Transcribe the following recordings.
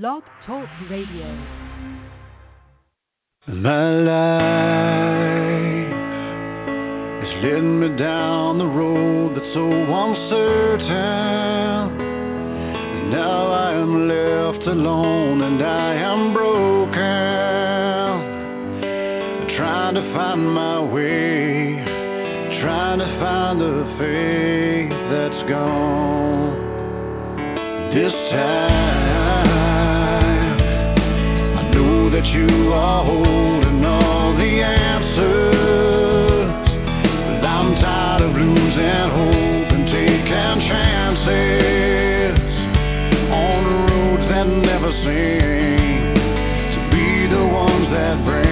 Blog Talk Radio. My life is leading me down the road that's so uncertain. Now I am left alone and I am broken. Trying to find my way, trying to find the faith that's gone. This time, you are holding all the answers. But I'm tired of losing hope and taking chances on roads that never seem to be the ones that bring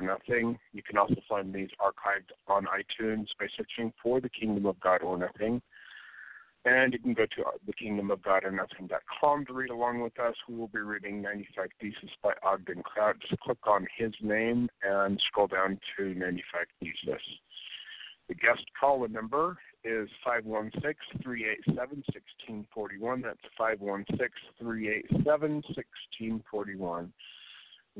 or Nothing. You can also find these archived on iTunes by searching for the Kingdom of God or Nothing. And you can go to uh, thekingdomofgodornothing.com to read along with us. We will be reading 95 Theses by Ogden Kraut. Just click on his name and scroll down to 95 Theses. The guest call number is 516-387-1641. That's 516-387-1641.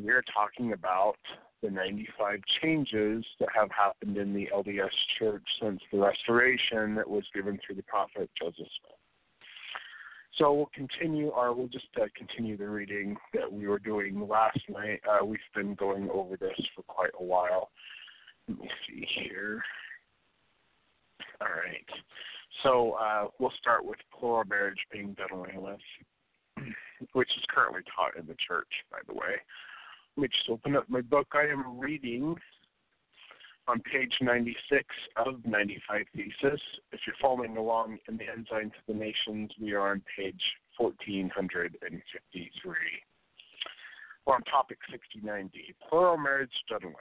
We're talking about the 95 changes that have happened in the LDS Church since the Restoration that was given through the prophet Joseph Smith. So we'll continue, or we'll just uh, continue the reading that we were doing last night. Uh, we've been going over this for quite a while. Let me see here. All right. So uh, we'll start with plural marriage being done away with, which is currently taught in the church, by the way. Let me just open up my book. I am reading on page 96 of 95 Thesis. If you're following along in the Ensigns of the Nations, we are on page 1453. We're on topic 69D, plural marriage away.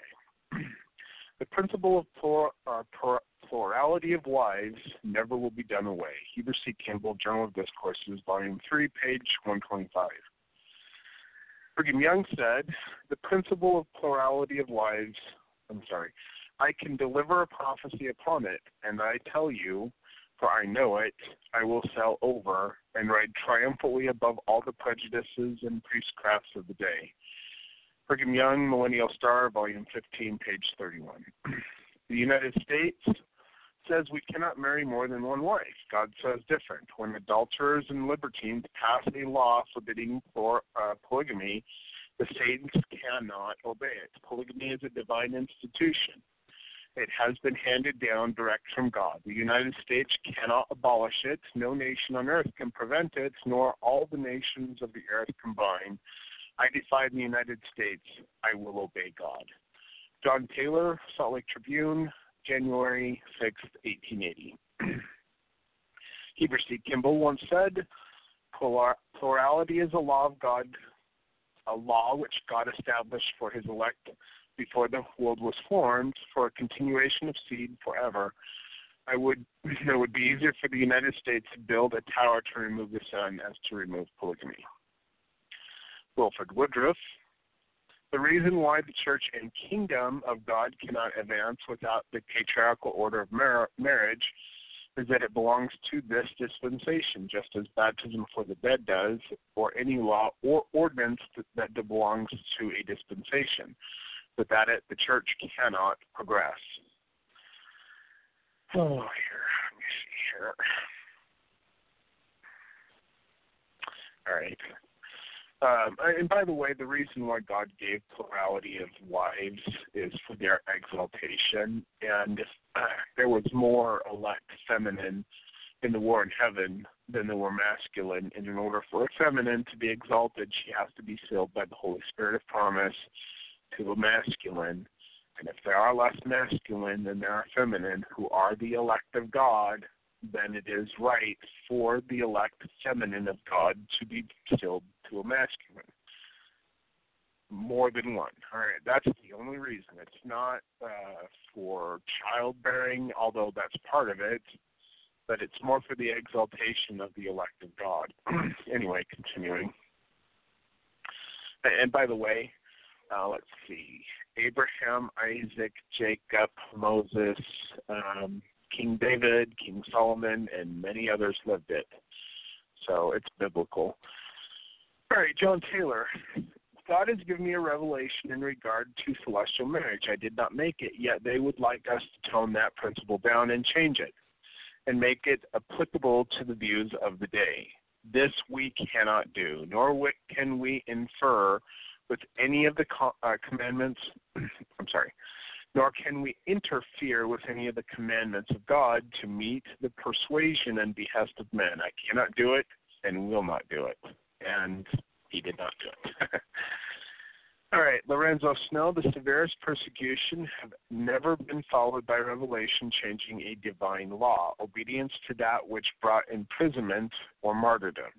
the principle of uh, plur, plurality of wives never will be done away. Heber C. Kimball, Journal of Discourses, Volume 3, page 125. Brigham Young said, the principle of plurality of lives, I'm sorry, I can deliver a prophecy upon it, and I tell you, for I know it, I will sail over and ride triumphantly above all the prejudices and priestcrafts of the day. Brigham Young, Millennial Star, Volume 15, page 31. the United States says we cannot marry more than one wife. God says different. When adulterers and libertines pass a law forbidding for, uh, polygamy, the saints cannot obey it. Polygamy is a divine institution. It has been handed down direct from God. The United States cannot abolish it. No nation on earth can prevent it, nor all the nations of the earth combined. I defy the United States. I will obey God. John Taylor, Salt Lake Tribune, January 6, 1880. Heber C. Kimball once said, Plurality is a law of God, a law which God established for his elect before the world was formed for a continuation of seed forever, I would it would be easier for the United States to build a tower to remove the sun as to remove polygamy. Wilford Woodruff. The reason why the church and kingdom of God cannot advance without the patriarchal order of mar- marriage is that it belongs to this dispensation, just as baptism for the dead does, or any law or ordinance that, that belongs to a dispensation. Without it, the church cannot progress. Oh, here, let me see here. All right. Um, and by the way, the reason why God gave plurality of wives is for their exaltation. And if uh, there was more elect feminine in the war in heaven than there were masculine, and in order for a feminine to be exalted, she has to be sealed by the Holy Spirit of promise to a masculine. And if there are less masculine than there are feminine who are the elect of God, then it is right for the elect feminine of God to be sealed to a masculine. More than one. All right, that's the only reason. It's not uh, for childbearing, although that's part of it, but it's more for the exaltation of the elect of God. anyway, continuing. And by the way, uh, let's see, Abraham, Isaac, Jacob, Moses, um, King David, King Solomon, and many others lived it. So it's biblical. All right, John Taylor. God has given me a revelation in regard to celestial marriage. I did not make it, yet they would like us to tone that principle down and change it and make it applicable to the views of the day. This we cannot do, nor can we infer with any of the uh, commandments. I'm sorry. Nor can we interfere with any of the commandments of God to meet the persuasion and behest of men. I cannot do it and will not do it. And he did not do it. All right, Lorenzo Snow, the severest persecution have never been followed by revelation changing a divine law, obedience to that which brought imprisonment or martyrdom.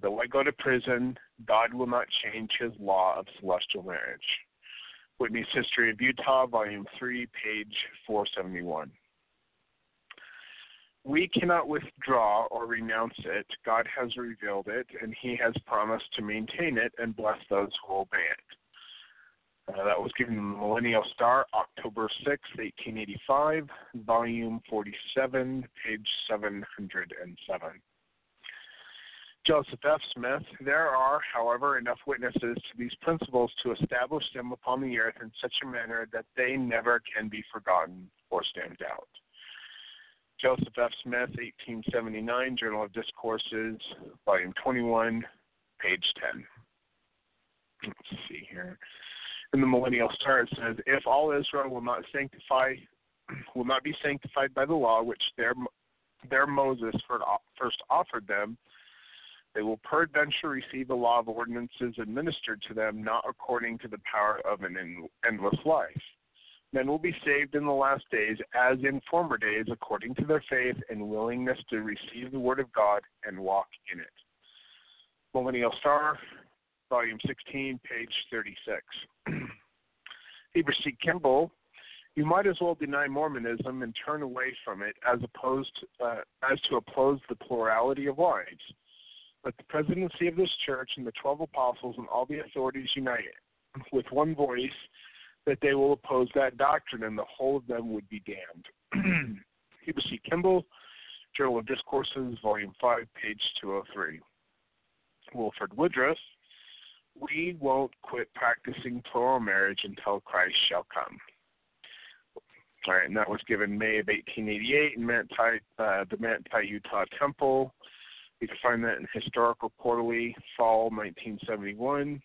Though I go to prison, God will not change his law of celestial marriage. Whitney's History of Utah, Volume 3, page 471. We cannot withdraw or renounce it. God has revealed it, and He has promised to maintain it and bless those who obey it. Uh, that was given in the Millennial Star, October 6, 1885, Volume 47, page 707. Joseph F. Smith, there are, however, enough witnesses to these principles to establish them upon the earth in such a manner that they never can be forgotten or stamped out. Joseph F. Smith, 1879, Journal of Discourses, Volume 21, page 10. Let's see here. In the Millennial Star, it says, "If all Israel will not sanctify, will not be sanctified by the law which their their Moses first offered them, they will peradventure receive the law of ordinances administered to them, not according to the power of an endless life." Men will be saved in the last days as in former days, according to their faith and willingness to receive the word of God and walk in it. Millennial Star, volume 16, page 36. Heber C. Kimball, you might as well deny Mormonism and turn away from it as opposed uh, as to oppose the plurality of wives. Let the presidency of this church and the twelve apostles and all the authorities unite with one voice that they will oppose that doctrine, and the whole of them would be damned. Heber C. Kimball, Journal of Discourses, Volume 5, page 203. Wilford Woodruff, we won't quit practicing plural marriage until Christ shall come. All right, and that was given May of 1888 in Manti, uh, the Manti, Utah Temple. You can find that in Historical Quarterly, Fall 1971,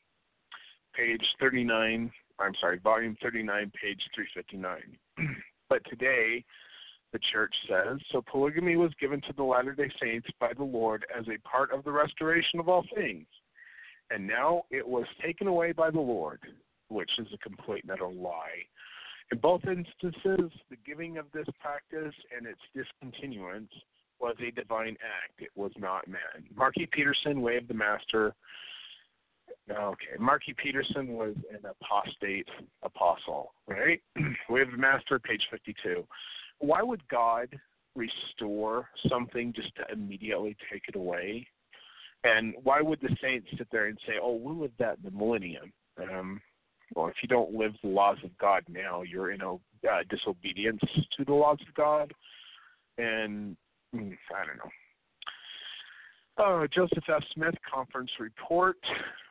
page 39 I'm sorry, volume 39, page 359. but today, the church says, so polygamy was given to the Latter day Saints by the Lord as a part of the restoration of all things. And now it was taken away by the Lord, which is a complete and utter lie. In both instances, the giving of this practice and its discontinuance was a divine act. It was not man. Marky Peterson, Way of the Master, Okay, Marky Peterson was an apostate apostle, right? have the master, page 52. Why would God restore something just to immediately take it away? And why would the saints sit there and say, oh, we'll live that in the millennium? Um, well, if you don't live the laws of God now, you're in a uh, disobedience to the laws of God. And I don't know. Uh, Joseph F. Smith Conference Report.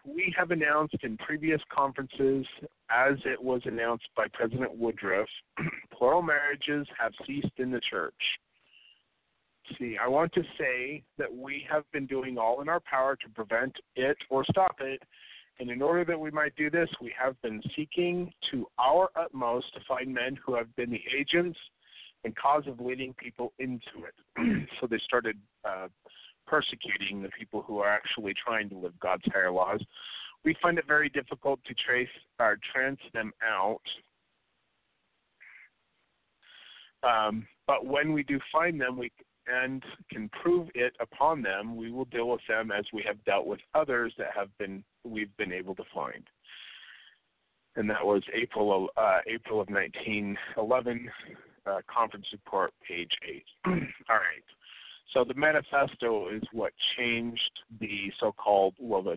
We have announced in previous conferences, as it was announced by President Woodruff, plural marriages have ceased in the church. See, I want to say that we have been doing all in our power to prevent it or stop it. And in order that we might do this, we have been seeking to our utmost to find men who have been the agents and cause of leading people into it. so they started uh, persecuting the people who are actually trying to live God's higher laws. We find it very difficult to trace or trace them out. Um, but when we do find them, we and can prove it upon them, we will deal with them as we have dealt with others that have been we've been able to find. And that was April uh, April of 1911, uh, conference report, page eight. All right. So the manifesto is what changed the so-called well the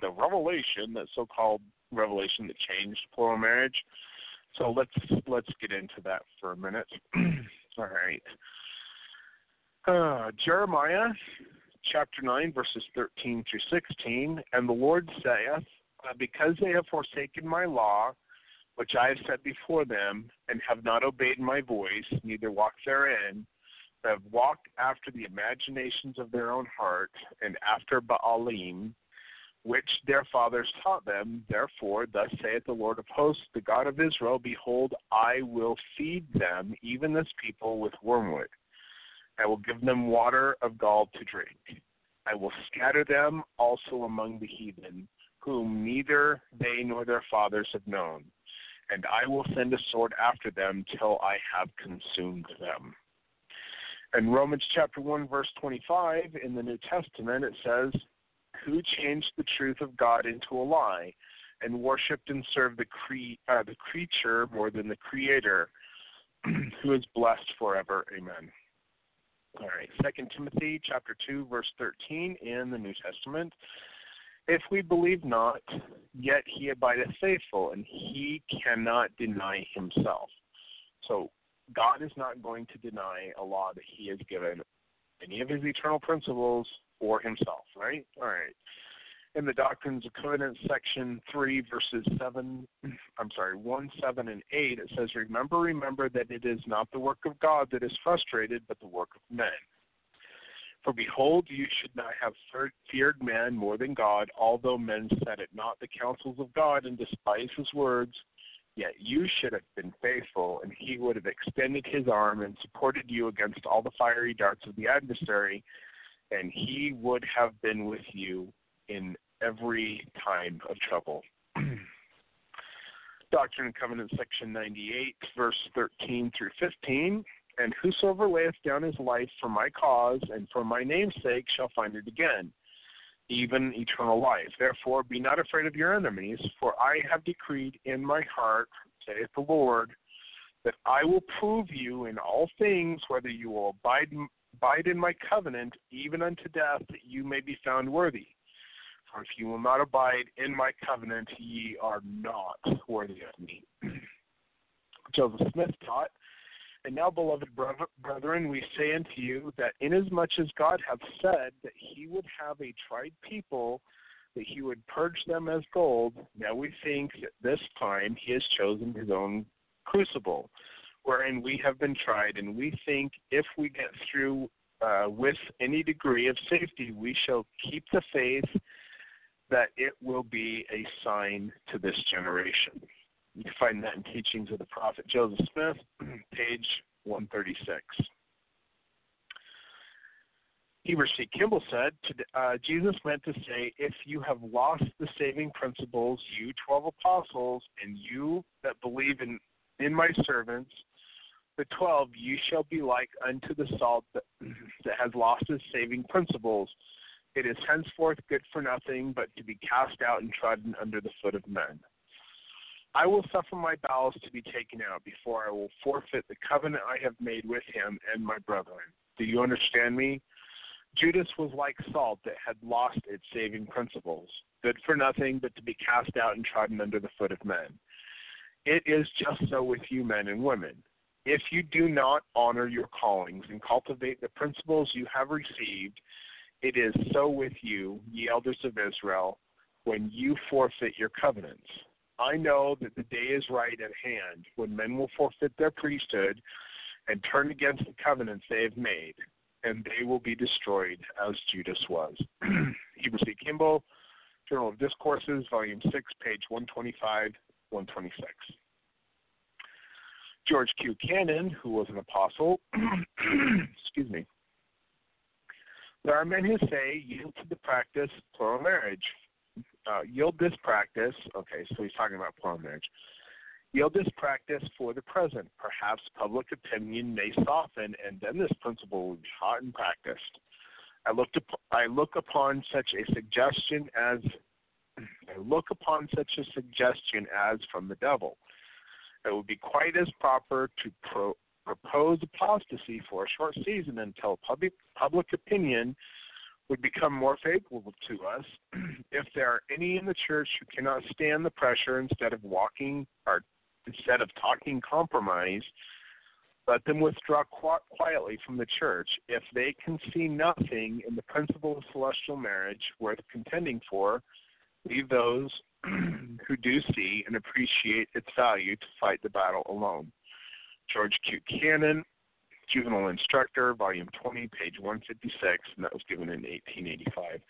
the revelation that so-called revelation that changed plural marriage. So let's let's get into that for a minute. All right. Uh, Jeremiah chapter 9, verses 13 through 16. And the Lord saith, Because they have forsaken my law, which I have set before them, and have not obeyed my voice, neither walked therein, but have walked after the imaginations of their own heart and after Baalim, which their fathers taught them. Therefore, thus saith the Lord of hosts, the God of Israel Behold, I will feed them, even this people, with wormwood. I will give them water of gall to drink. I will scatter them also among the heathen, whom neither they nor their fathers have known. And I will send a sword after them till I have consumed them. In Romans chapter 1, verse 25 in the New Testament, it says, Who changed the truth of God into a lie and worshiped and served the, cre- uh, the creature more than the creator, who is blessed forever. Amen. All right, Second Timothy chapter 2, verse 13 in the New Testament. If we believe not, yet he abideth faithful, and he cannot deny himself. So God is not going to deny a law that He has given any of His eternal principles or Himself, right? All right. in the Doctrines of Covenants, section 3, verses 7, I'm sorry, 1, 7, and 8, it says, Remember, remember that it is not the work of God that is frustrated, but the work of men. For behold, you should not have feared man more than God, although men said it not the counsels of God and despised his words. Yet you should have been faithful, and he would have extended his arm and supported you against all the fiery darts of the adversary, and he would have been with you in every time of trouble. Doctrine and Covenants, section 98, verse 13 through 15. And whosoever layeth down his life for my cause and for my name's sake shall find it again, even eternal life. Therefore, be not afraid of your enemies, for I have decreed in my heart, saith the Lord, that I will prove you in all things whether you will abide, abide in my covenant, even unto death, that you may be found worthy. For if you will not abide in my covenant, ye are not worthy of me. Joseph Smith taught, And now, beloved brethren, we say unto you that inasmuch as God hath said that he would have a tried people, that he would purge them as gold, now we think that this time he has chosen his own crucible, wherein we have been tried, and we think if we get through uh, with any degree of safety, we shall keep the faith that it will be a sign to this generation. You can find that in Teachings of the Prophet Joseph Smith, page 136. Heber C. Kimball said, uh, Jesus meant to say, if you have lost the saving principles, you 12 apostles, and you that believe in, in my servants, the 12, you shall be like unto the salt that, that has lost its saving principles it is henceforth good for nothing but to be cast out and trodden under the foot of men. I will suffer my bowels to be taken out before I will forfeit the covenant I have made with him and my brethren. Do you understand me? Judas was like salt that had lost its saving principles, good for nothing but to be cast out and trodden under the foot of men. It is just so with you men and women. If you do not honor your callings and cultivate the principles you have received, it is so with you, ye elders of Israel, when you forfeit your covenants. I know that the day is right at hand when men will forfeit their priesthood and turn against the covenants they have made, and they will be destroyed as Judas was. Heber C. Kimball, Journal of Discourses, Volume 6, page 125, 126. George Q. Cannon, who was an apostle, excuse me, there are men who say yield to the practice plural marriage. Uh, yield this practice. Okay, so he's talking about plural marriage. Yield this practice for the present. Perhaps public opinion may soften, and then this principle will be taught and practiced. I looked. Up, I look upon such a suggestion as I look upon such a suggestion as from the devil. It would be quite as proper to pro, propose apostasy for a short season until public public opinion would become more favorable to us. if there are any in the church who cannot stand the pressure instead of walking or instead of talking compromise, let them withdraw quietly from the church. If they can see nothing in the principle of celestial marriage worth contending for, leave those who do see and appreciate its value to fight the battle alone. George Q. Cannon, Juvenile Instructor, Volume 20, page 156, and that was given in 1885.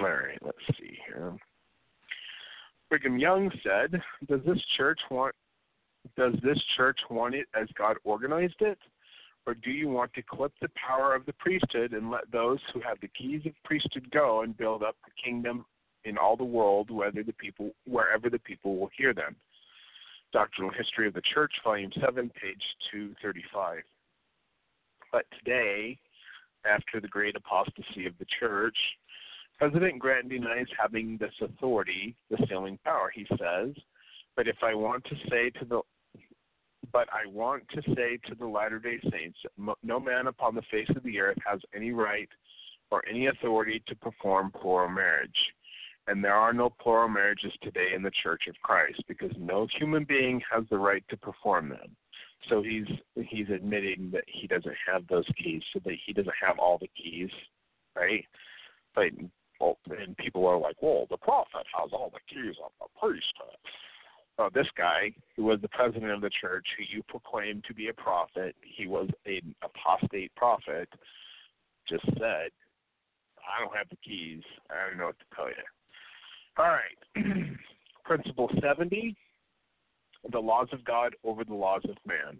All right, let's see here. Brigham Young said, "Does this church want does this church want it as God organized it, or do you want to clip the power of the priesthood and let those who have the keys of priesthood go and build up the kingdom in all the world, whether the people wherever the people will hear them. Doctrinal History of the Church, Volume Seven, page two thirty-five. But today, after the great apostasy of the church, President Grant denies having this authority, the sealing power. He says, "But if I want to say to the but I want to say to the Latter day Saints, no man upon the face of the earth has any right or any authority to perform plural marriage and there are no plural marriages today in the Church of Christ because no human being has the right to perform them. So he's he's admitting that he doesn't have those keys, so that he doesn't have all the keys right? But well, and people are like, well, the prophet has all the keys of the priesthood. Uh, this guy, who was the president of the church, who you proclaimed to be a prophet, he was an apostate prophet, just said, I don't have the keys. I don't know what to tell you. All right. Principle 70 the laws of God over the laws of man.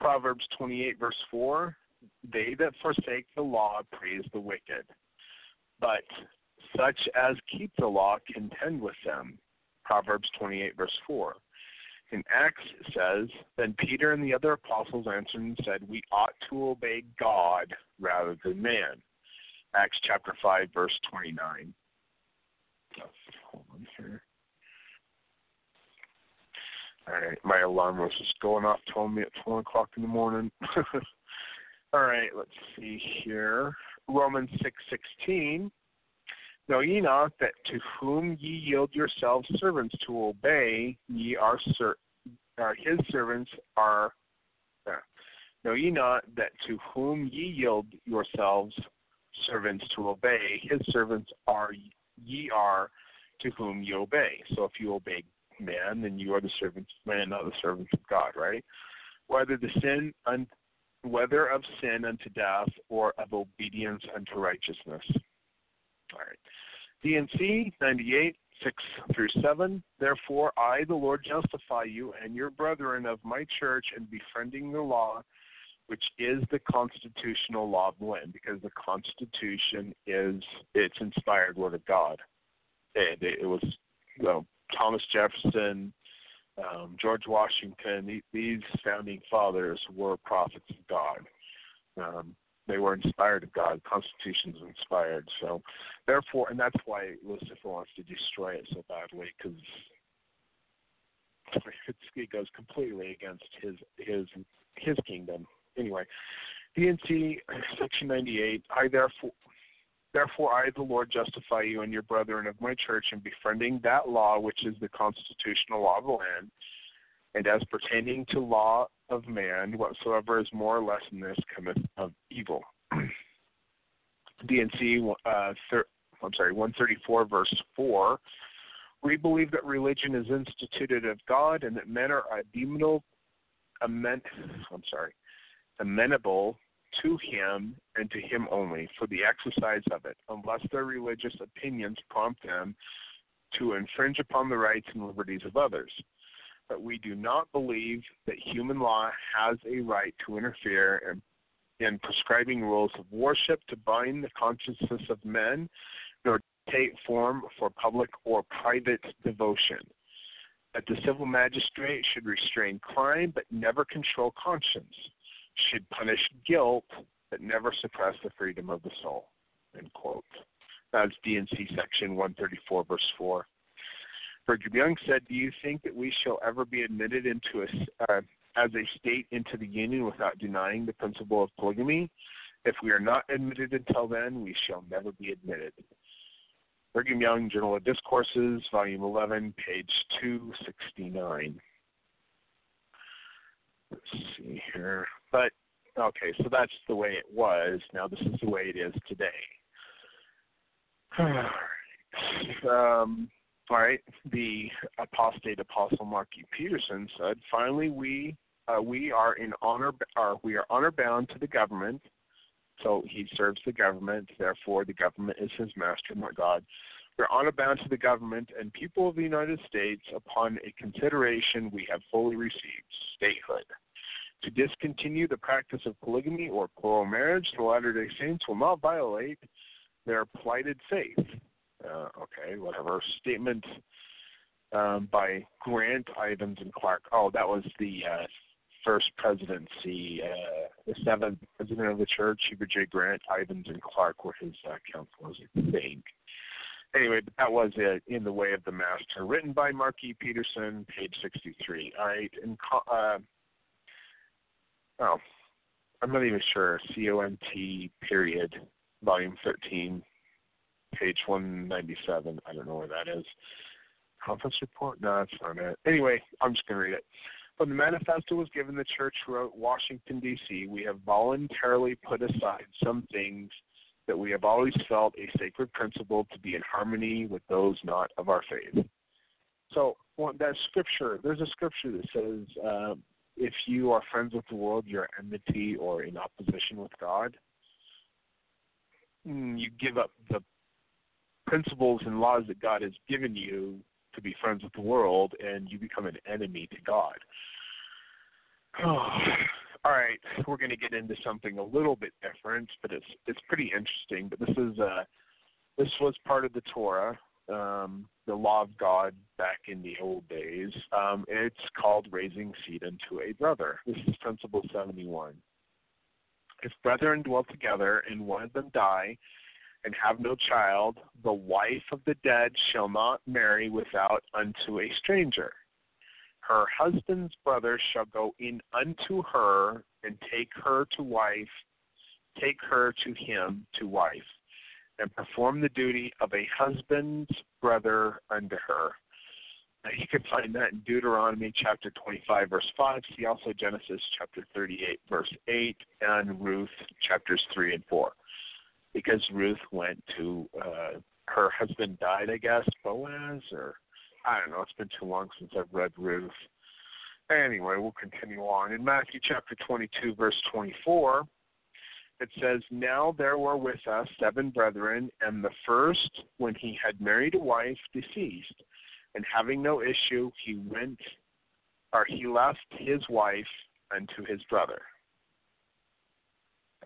Proverbs 28, verse 4 They that forsake the law praise the wicked, but such as keep the law contend with them. Proverbs 28, verse 4. In Acts it says, Then Peter and the other apostles answered and said, We ought to obey God rather than man. Acts chapter 5, verse 29. Hold on here. All right, my alarm was just going off, telling me at 1 o'clock in the morning. All right, let's see here. Romans 6:16. Know ye not that to whom ye yield yourselves servants to obey, ye are ser- uh, his servants are. Uh, know ye not that to whom ye yield yourselves servants to obey, his servants are ye are to whom ye obey. So if you obey man, then you are the servants of man, not the servants of God, right? Whether the sin un- whether of sin unto death or of obedience unto righteousness. All right. DNC 98, 6 through 7. Therefore, I, the Lord, justify you and your brethren of my church in befriending the law, which is the constitutional law of the land, because the Constitution is its inspired word of God. It, it was well, Thomas Jefferson, um, George Washington. These founding fathers were prophets of God. Um, they were inspired of God. Constitution's inspired. So, therefore, and that's why Lucifer wants to destroy it so badly because it goes completely against his his his kingdom. Anyway, DNC section 98. I therefore Therefore, I, the Lord, justify you and your brethren of my church in befriending that law which is the constitutional law of the land, and as pertaining to law of man, whatsoever is more or less in this cometh of evil. DNC, uh, thir- I'm sorry, 134, verse 4. We believe that religion is instituted of God and that men are amenable, amen, I'm sorry, amenable to him and to him only for the exercise of it, unless their religious opinions prompt them to infringe upon the rights and liberties of others. But we do not believe that human law has a right to interfere in, in prescribing rules of worship to bind the consciences of men, nor take form for public or private devotion. That the civil magistrate should restrain crime but never control conscience should punish guilt but never suppress the freedom of the soul. End quote. That's DNC section 134, verse 4. Brigham Young said, Do you think that we shall ever be admitted into a, uh, as a state into the Union without denying the principle of polygamy? If we are not admitted until then, we shall never be admitted. Brigham Young, Journal of Discourses, Volume 11, page 269. Let's see here. But okay, so that's the way it was. Now this is the way it is today. um, all right. The apostate apostle Mark. Peterson said, "Finally, we uh, we are in honor, uh, we are honor bound to the government. So he serves the government. Therefore, the government is his master, not God. We're honor bound to the government and people of the United States upon a consideration we have fully received, statehood." To discontinue the practice of polygamy or plural marriage, the Latter day Saints will not violate their plighted faith. Uh, okay, whatever. Statement um, by Grant, Ivins, and Clark. Oh, that was the uh, first presidency. Uh, the seventh president of the church, Heber J. Grant, Ivins, and Clark were his uh, counselors, I think. Anyway, that was it, In the Way of the Master, written by Mark E. Peterson, page 63. All right, and uh, oh, I'm not even sure. C O N T period, volume 13, page 197. I don't know where that is. Conference report? No, that's not it. Anyway, I'm just going to read it. When the manifesto was given, the church wrote Washington, D.C., we have voluntarily put aside some things that we have always felt a sacred principle to be in harmony with those not of our faith. So well, that scripture, there's a scripture that says, uh, if you are friends with the world, you're enmity or in opposition with God. Mm, you give up the principles and laws that God has given you to be friends with the world, and you become an enemy to God. Oh, all right, we're going to get into something a little bit different, but it's it's pretty interesting. But this is uh, this was part of the Torah, um, the law of God back in the old days. Um, it's called raising seed unto a brother. This is Principle 71. If brethren dwell together and one of them die and have no child, the wife of the dead shall not marry without unto a stranger her husband's brother shall go in unto her and take her to wife, take her to him to wife, and perform the duty of a husband's brother unto her. Now, you can find that in Deuteronomy chapter 25, verse 5. See also Genesis chapter 38, verse 8, and Ruth chapters 3 and 4. Because Ruth went to, uh, her husband died, I guess, Boaz, or I don't know. It's been too long since I've read Ruth. Anyway, we'll continue on. In Matthew chapter 22, verse 24, it says, Now there were with us seven brethren, and the first, when he had married a wife, deceased. And having no issue, he went, or he left his wife unto his brother.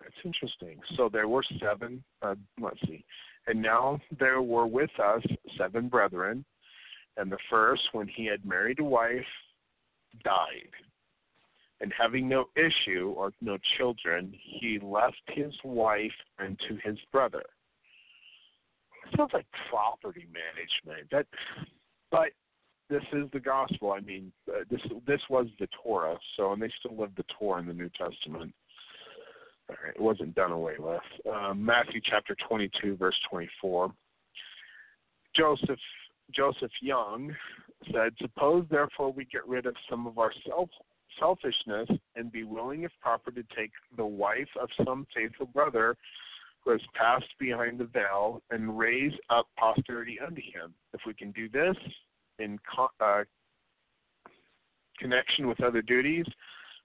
That's interesting. So there were seven, uh, let's see. And now there were with us seven brethren, and the first, when he had married a wife, died. And having no issue or no children, he left his wife unto his brother. sounds like property management. That, but this is the gospel. I mean, uh, this this was the Torah. So, and they still live the Torah in the New Testament. All right, it wasn't done away with. Um, Matthew chapter 22, verse 24. Joseph Joseph Young said, Suppose therefore we get rid of some of our selfishness and be willing, if proper, to take the wife of some faithful brother who has passed behind the veil and raise up posterity unto him. If we can do this in uh, connection with other duties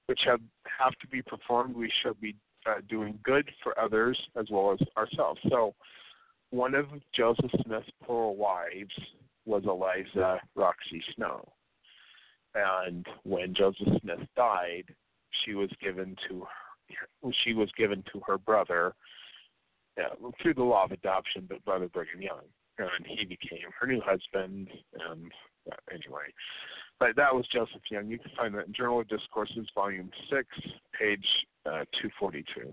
which have, have to be performed, we shall be uh, doing good for others as well as ourselves. So, one of Joseph Smith's plural wives was Eliza Roxy Snow. And when Joseph Smith died, she was given to her, she was given to her brother uh, through the law of adoption, but brother Brigham Young, and he became her new husband. And uh, anyway, but that was Joseph Young. You can find that in Journal of Discourses, Volume Six, page uh, 242.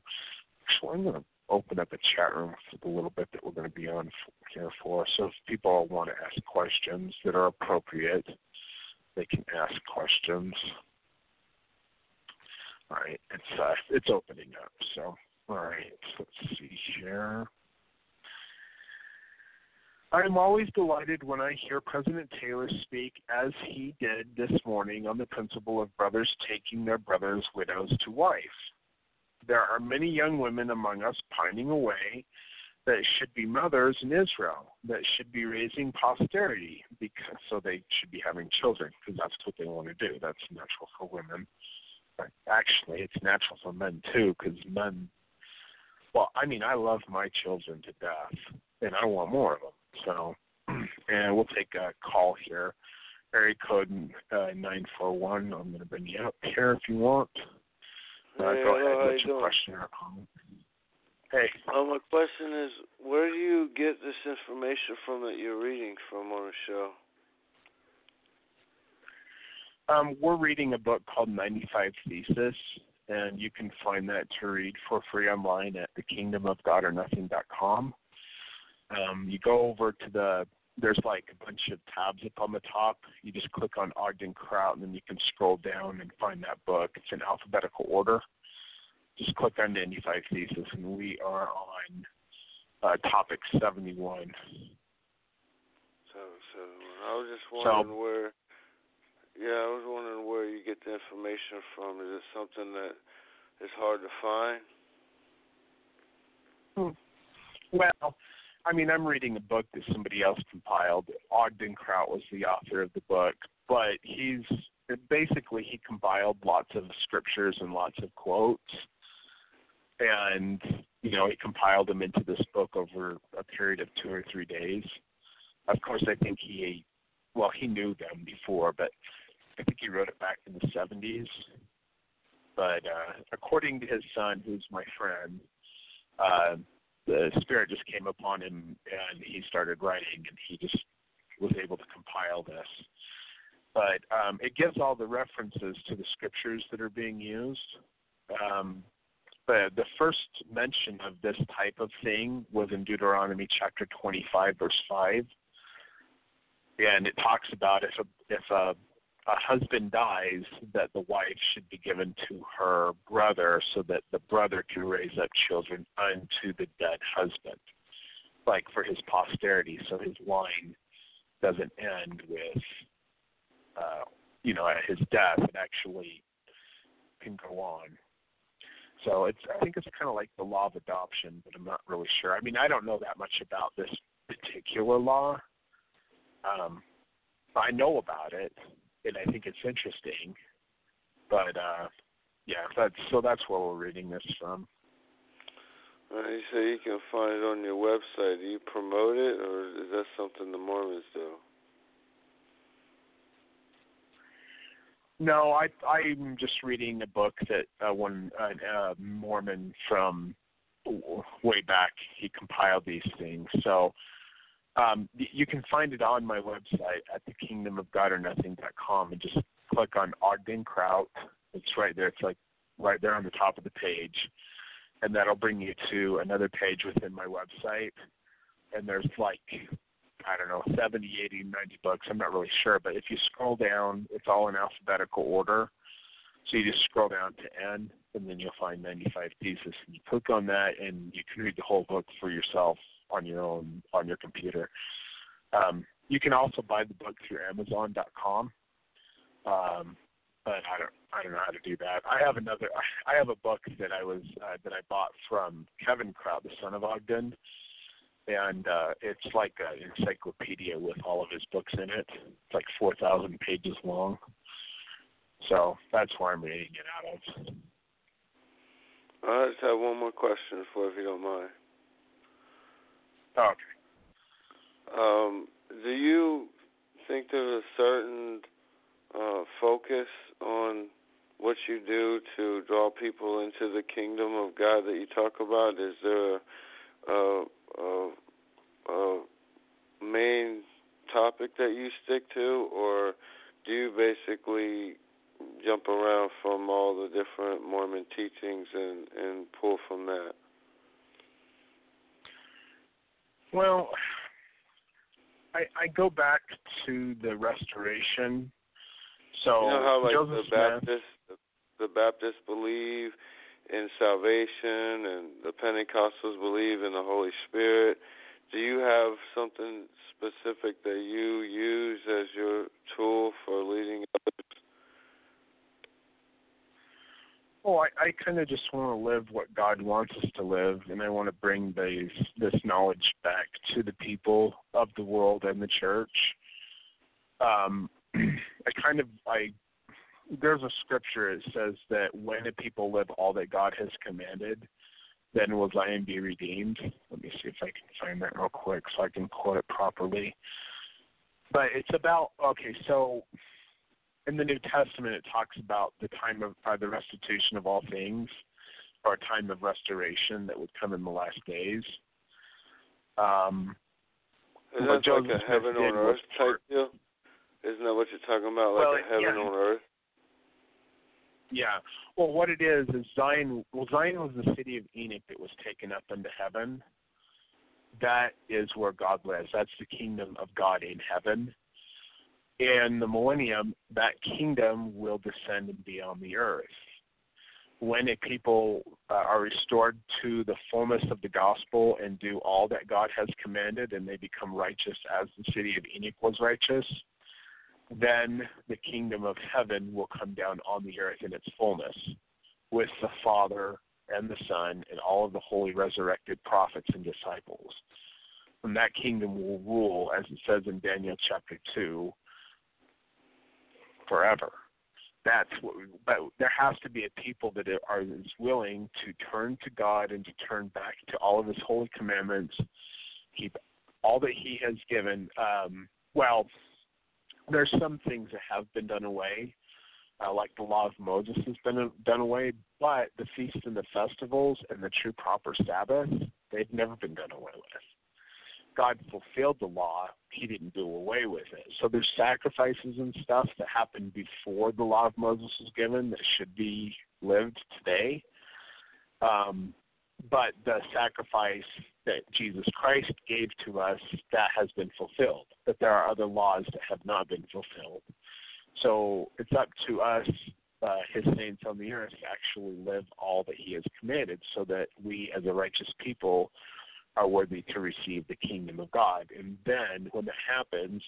Actually, I'm going to open up a chat room for the little bit that we're going to be on here for. So if people want to ask questions that are appropriate, they can ask questions. All right, it's uh, it's opening up. So all right, let's see here. I am always delighted when I hear President Taylor speak as he did this morning on the principle of brothers taking their brothers' widows to wife there are many young women among us pining away that should be mothers in Israel, that should be raising posterity, because so they should be having children, because that's what they want to do. That's natural for women. But actually, it's natural for men too, because men. Well, I mean, I love my children to death, and I want more of them. So, and we'll take a call here. Area code uh, nine four one. I'm going to bring you up here if you want. Uh, hey, go ahead. What's your doing? question or comment? Hey. Uh, my question is, where do you get this information from that you're reading from on the show? Um, we're reading a book called 95 Thesis, and you can find that to read for free online at thekingdomofgodornothing.com. Um, you go over to the there's like a bunch of tabs up on the top. You just click on Ogden Kraut, and then you can scroll down and find that book. It's in alphabetical order. Just click on the 95 Thesis, and we are on uh, topic 71. So, so I was just So- wondering where. Yeah, I was wondering where you get the information from. Is it something that is hard to find? Well, I mean, I'm reading a book that somebody else compiled. Ogden Kraut was the author of the book, but he's basically he compiled lots of scriptures and lots of quotes, and you know he compiled them into this book over a period of two or three days. Of course, I think he, well, he knew them before, but I think he wrote it back in the 70s. But uh, according to his son, who's my friend, uh, the spirit just came upon him and he started writing, and he just was able to compile this. But um, it gives all the references to the scriptures that are being used. Um, but the first mention of this type of thing was in Deuteronomy chapter 25, verse 5 and it talks about if a if a a husband dies, that the wife should be given to her brother so that the brother can raise up children unto the dead husband, like for his posterity, so his line doesn't end with, uh, you know, at his death. It actually can go on. So it's I think it's kind of like the law of adoption, but I'm not really sure. I mean, I don't know that much about this particular law. Um, I know about it, and I think it's interesting. But uh, yeah, that's so that's where we're reading this from. You say you can find it on your website. Do you promote it, or is that something the Mormons do? No, I I'm just reading a book that uh, one uh, Mormon from way back he compiled these things. So um, you can find it on my website at the Kingdom of God or thekingdomofgodornothing.com and just click on Ogden Kraut. It's right there. It's like right there on the top of the page. And that'll bring you to another page within my website. And there's like, I don't know, 70, 80, 90 books. I'm not really sure. But if you scroll down, it's all in alphabetical order. So you just scroll down to N, and then you'll find 95 Theses. And you click on that, and you can read the whole book for yourself on your own on your computer. Um, you can also buy the book through Amazon.com, um, but I don't I don't know how to do that. I have another I have a book that I was uh, that I bought from Kevin Kraut, the son of Ogden, and uh, it's like an encyclopedia with all of his books in it. It's like four thousand pages long. So that's where I'm reading it out of. I just have one more question for if you don't mind. Okay. Um, do you think there's a certain uh, focus on what you do to draw people into the kingdom of God that you talk about? Is there a, a, a main topic that you stick to, or do you basically jump around from all the different Mormon teachings and, and pull from that? Well, I I go back to the restoration. So you know how like Joseph the Smith, Baptists, the, the Baptists believe in salvation, and the Pentecostals believe in the Holy Spirit. Do you have something specific that you use as your tool for leading others? Well, I, I kind of just want to live what God wants us to live, and I want to bring these this knowledge back to the people of the world and the church. Um, I kind of I there's a scripture that says that when a people live all that God has commanded, then will Zion be redeemed. Let me see if I can find that real quick so I can quote it properly. But it's about okay, so in the New Testament, it talks about the time of uh, the restitution of all things, or a time of restoration that would come in the last days. Um, Is what that like a heaven Smith on earth type deal? Isn't that what you're talking about, like Well, a heaven yeah. on earth? Yeah. Well, what it is is Zion. Well, Zion was the city of Enoch that was taken up into heaven. That is where God lives. That's the kingdom of God in heaven. In the millennium, that kingdom will descend and be on the earth. When a people uh, are restored to the fullness of the gospel and do all that God has commanded, and they become righteous as the city of Enoch was righteous, then the kingdom of heaven will come down on the earth in its fullness with the Father and the Son and all of the holy resurrected prophets and disciples. And that kingdom will rule, as it says in Daniel chapter 2, forever. That's what, we, but there has to be a people that are is willing to turn to God and to turn back to all of His holy commandments, keep all that He has given. Um, well, there's some things that have been done away, uh, like the law of Moses has been done away, but the feasts and the festivals and the true proper Sabbath, they've never been done away with. God fulfilled the law, he didn't do away with it. So there's sacrifices and stuff that happened before the law of Moses was given that should be lived today. Um, but the sacrifice that Jesus Christ gave to us, that has been fulfilled. But there are other laws that have not been fulfilled. So it's up to us, uh, his saints on the earth, to actually live all that he has commanded so that we, as a righteous people, are worthy to receive the kingdom of God. And then when that happens,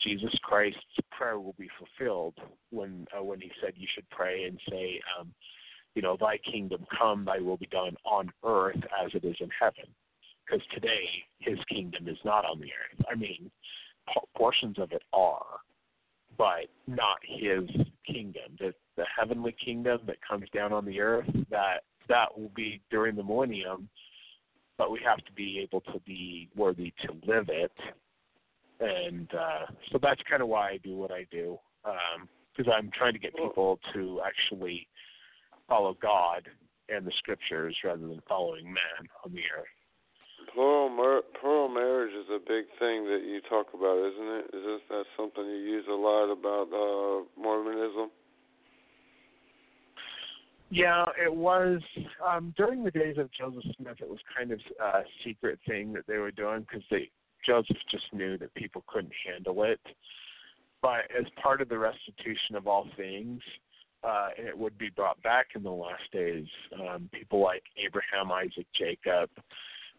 Jesus Christ's prayer will be fulfilled when uh, when he said you should pray and say, um, you know, thy kingdom come, thy will be done on earth as it is in heaven. Because today his kingdom is not on the earth. I mean, portions of it are, but not his kingdom. The the heavenly kingdom that comes down on the earth that that will be during the millennium but we have to be able to be worthy to live it. And uh, so that's kind of why I do what I do, because um, I'm trying to get people to actually follow God and the scriptures rather than following man on the earth. Plural, mar- plural marriage is a big thing that you talk about, isn't it? Is this that something you use a lot about uh, Mormonism? Yeah, it was um, during the days of Joseph Smith. It was kind of a secret thing that they were doing because they Joseph just knew that people couldn't handle it. But as part of the restitution of all things, uh, and it would be brought back in the last days. Um, people like Abraham, Isaac, Jacob,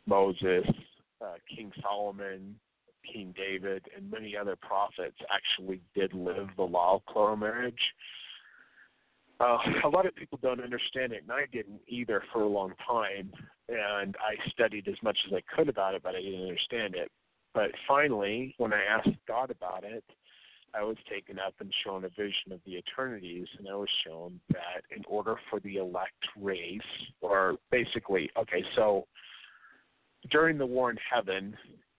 Moses, uh, King Solomon, King David, and many other prophets actually did live the law of plural marriage uh, a lot of people don't understand it, and I didn't either for a long time. And I studied as much as I could about it, but I didn't understand it. But finally, when I asked God about it, I was taken up and shown a vision of the eternities, and I was shown that in order for the elect race, or basically, okay, so during the war in heaven,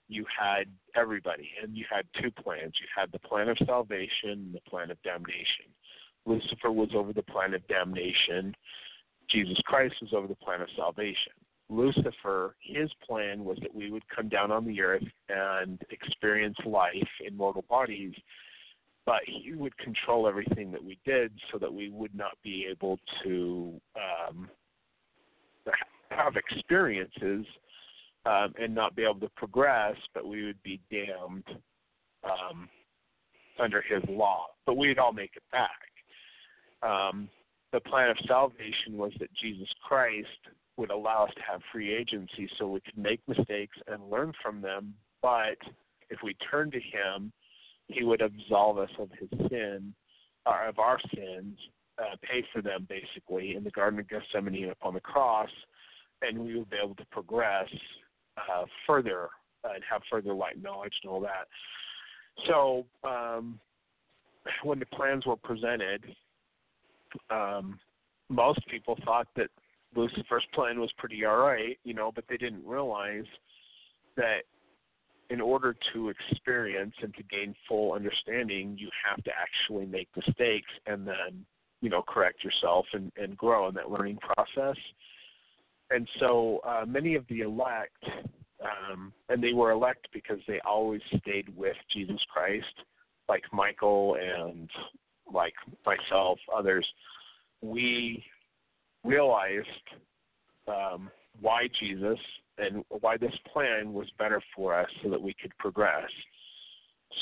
you had everybody, and you had two plans. You had the plan of salvation and the plan of damnation Lucifer was over the plan of damnation. Jesus Christ was over the plan of salvation. Lucifer, his plan was that we would come down on the earth and experience life in mortal bodies, but he would control everything that we did so that we would not be able to um, have experiences um, and not be able to progress, but we would be damned um, under his law. But we'd all make it back um, the plan of salvation was that Jesus Christ would allow us to have free agency so we could make mistakes and learn from them. But if we turn to Him, He would absolve us of His sin, or of our sins, uh, pay for them basically in the Garden of Gethsemane upon the cross, and we would be able to progress uh, further and have further light knowledge and all that. So um, when the plans were presented, um, most people thought that Lucifer's plan was pretty all right, you know, but they didn't realize that in order to experience and to gain full understanding, you have to actually make mistakes and then, you know, correct yourself and, and grow in that learning process. And so uh, many of the elect, um, and they were elect because they always stayed with Jesus Christ, like Michael and like myself, others, we realized um, why Jesus and why this plan was better for us so that we could progress.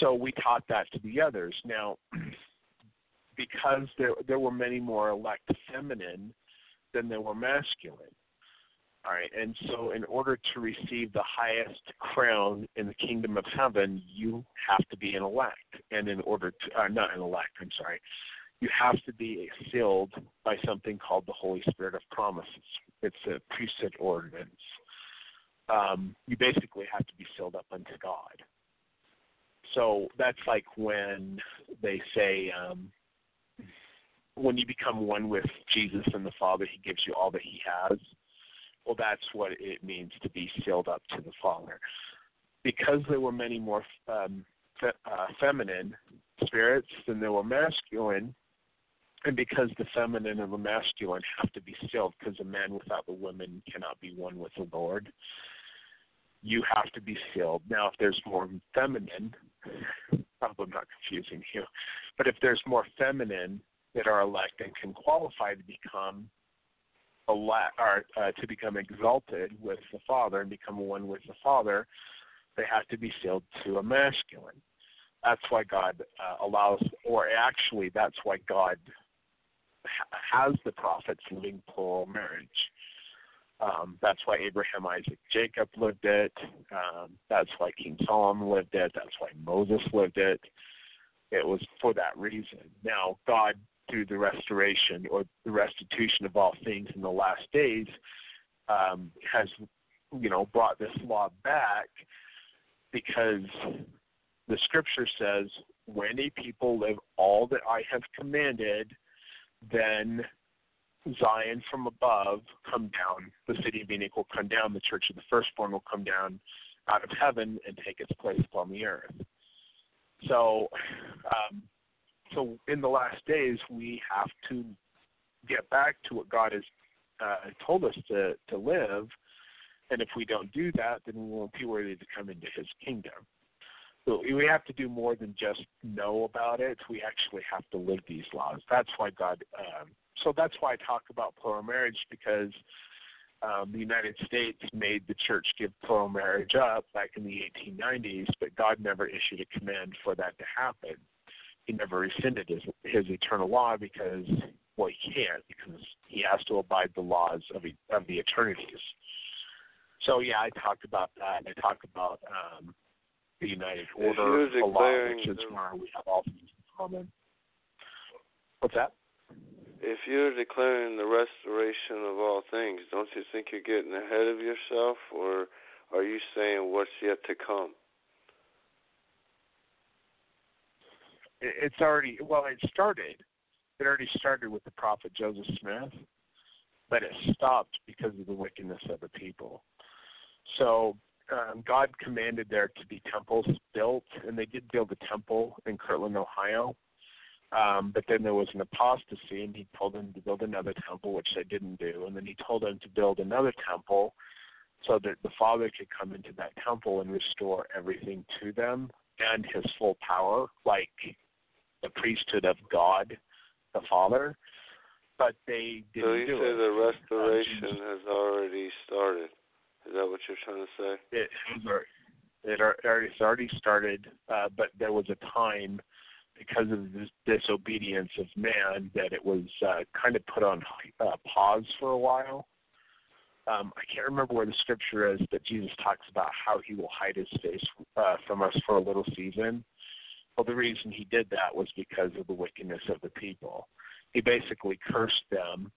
So we taught that to the others. Now, because there there were many more elect feminine than there were masculine. All right, and so in order to receive the highest crown in the kingdom of heaven, you have to be an elect, and in order to uh, not an elect, I'm sorry, you have to be sealed by something called the Holy Spirit of promises. It's a priesthood ordinance. Um, you basically have to be sealed up unto God. So that's like when they say, um, when you become one with Jesus and the Father, He gives you all that He has. Well, that's what it means to be sealed up to the Father. Because there were many more um, fe- uh, feminine spirits than there were masculine, and because the feminine and the masculine have to be sealed, because a man without the woman cannot be one with the Lord, you have to be sealed. Now, if there's more feminine, probably not confusing you, but if there's more feminine that are elect and can qualify to become elect or uh, to become exalted with the Father and become one with the Father, they have to be sealed to a masculine. That's why God uh, allows, or actually, that's why God ha- has the prophets living plural marriage. Um, that's why Abraham, Isaac, Jacob lived it. Um, that's why King Solomon lived it. That's why Moses lived it. It was for that reason. Now, God, through the restoration or the restitution of all things in the last days, um, has, you know, brought this law back because the Scripture says, "When a people live all that I have commanded, then Zion from above come down, the city of being will come down, the church of the firstborn will come down out of heaven and take its place upon the earth. So, um, so in the last days, we have to get back to what God has uh, told us to to live, and if we don't do that, then we won't be worthy to come into His kingdom. So we have to do more than just know about it. We actually have to live these laws. That's why God um, so that's why I talk about plural marriage because um, the United States made the church give plural marriage up back in the 1890s, but God never issued a command for that to happen. He never rescinded his, his eternal law because, well, he can't because he has to abide the laws of, of the eternities. So yeah, I talked about that. I talked about um, the United Order, a law, which is where we have all things in common. What's that? If you're declaring the restoration of all things, don't you think you're getting ahead of yourself, or are you saying what's yet to come? It's already well. It started. It already started with the prophet Joseph Smith, but it stopped because of the wickedness of the people. So um, God commanded there to be temples built, and they did build a temple in Kirtland, Ohio um, but then there was an apostasy, and he told them to build another temple, which they didn't do. And then he told them to build another temple so that the Father could come into that temple and restore everything to them and his full power, like the priesthood of God, the Father. But they didn't so you do say it. the restoration um, has already started. Is that what you're trying to say? It has. It already, already started, uh, but there was a time because of this disobedience of man that it was uh, kind of put on uh, pause for a while. Um, I can't remember where the scripture is, but Jesus talks about how he will hide his face uh, from us for a little season. Well, the reason he did that was because of the wickedness of the people. He basically cursed them,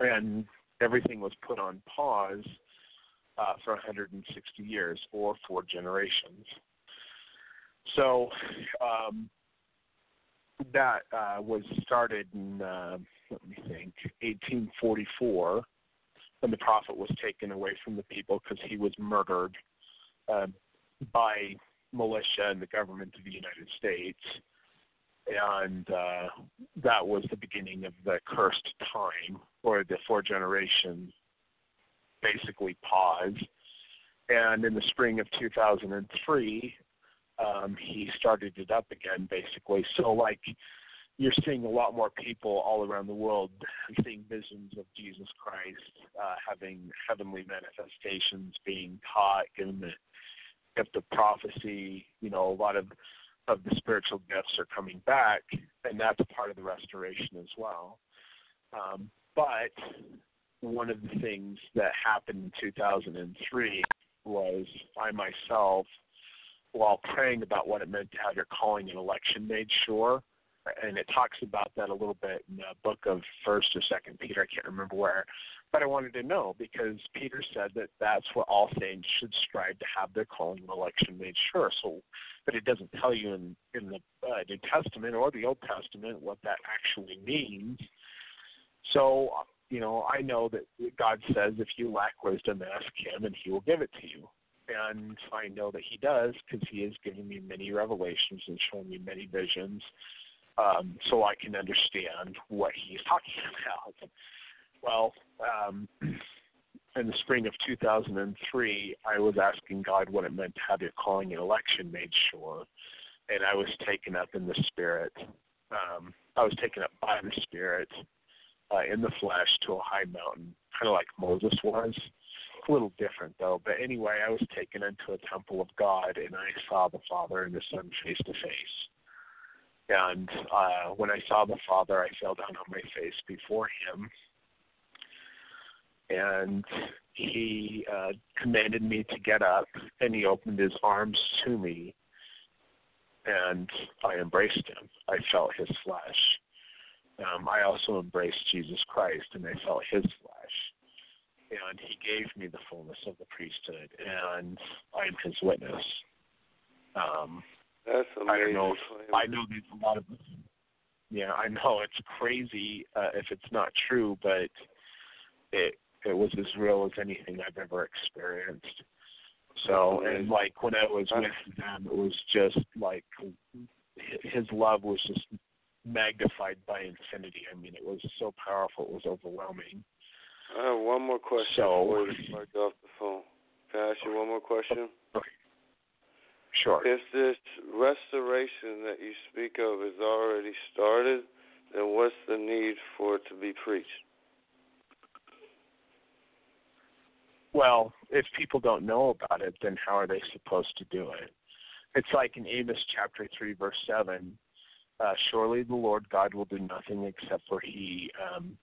and everything was put on pause uh, for 160 years or four generations. So, um, that uh, was started in uh, let me think 1844 when the prophet was taken away from the people because he was murdered uh, by militia and the government of the United States, and uh, that was the beginning of the cursed time, or the four generations basically pause. And in the spring of 2003, um, he started it up again, basically. So, like, you're seeing a lot more people all around the world seeing visions of Jesus Christ, uh, having heavenly manifestations, being taught, given the gift of prophecy. You know, a lot of of the spiritual gifts are coming back, and that's part of the restoration as well. Um, but one of the things that happened in 2003 was I myself while praying about what it meant to have your calling and election made sure, and it talks about that a little bit in the book of First or Second Peter. I can't remember where, but I wanted to know because Peter said that that's what all saints should strive to have their calling and election made sure. So, but it doesn't tell you in in the uh, New Testament or the Old Testament what that actually means. So, you know, I know that God says if you lack wisdom, ask Him, and He will give it to you. And I know that He does because He has given me many revelations and shown me many visions um, so I can understand what he's talking about. Well, um, in the spring of 2003, I was asking God what it meant to have your calling and election made sure, and I was taken up in the spirit. Um, I was taken up by the spirit uh, in the flesh to a high mountain, kind of like Moses was. A little different though, but anyway, I was taken into a temple of God, and I saw the Father and the Son face to face and uh, when I saw the Father, I fell down on my face before him. And he uh, commanded me to get up, and he opened his arms to me, and I embraced him. I felt his flesh. Um, I also embraced Jesus Christ, and I felt his flesh. And he gave me the fullness of the priesthood, and I'm his witness. Um, that's amazing. I don't know. If, I know there's a lot of. Yeah, I know it's crazy uh, if it's not true, but it it was as real as anything I've ever experienced. So and like when I was with them, it was just like his love was just magnified by infinity. I mean, it was so powerful, it was overwhelming. I have one more question so, before you get off the phone. Can I ask you one more question? Okay. Sure. If this restoration that you speak of is already started, then what's the need for it to be preached? Well, if people don't know about it, then how are they supposed to do it? It's like in Amos chapter 3, verse 7 uh, Surely the Lord God will do nothing except for he, um,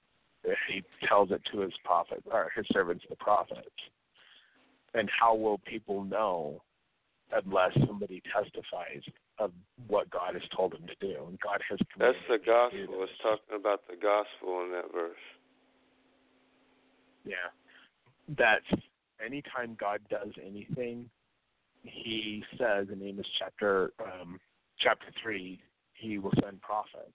he tells it to his prophet, or his servants, the prophets. And how will people know unless somebody testifies of what God has told them to do. And God has That's the gospel. It's talking about the gospel in that verse. Yeah. That's anytime God does anything, he says in Amos chapter um, chapter three, he will send prophets.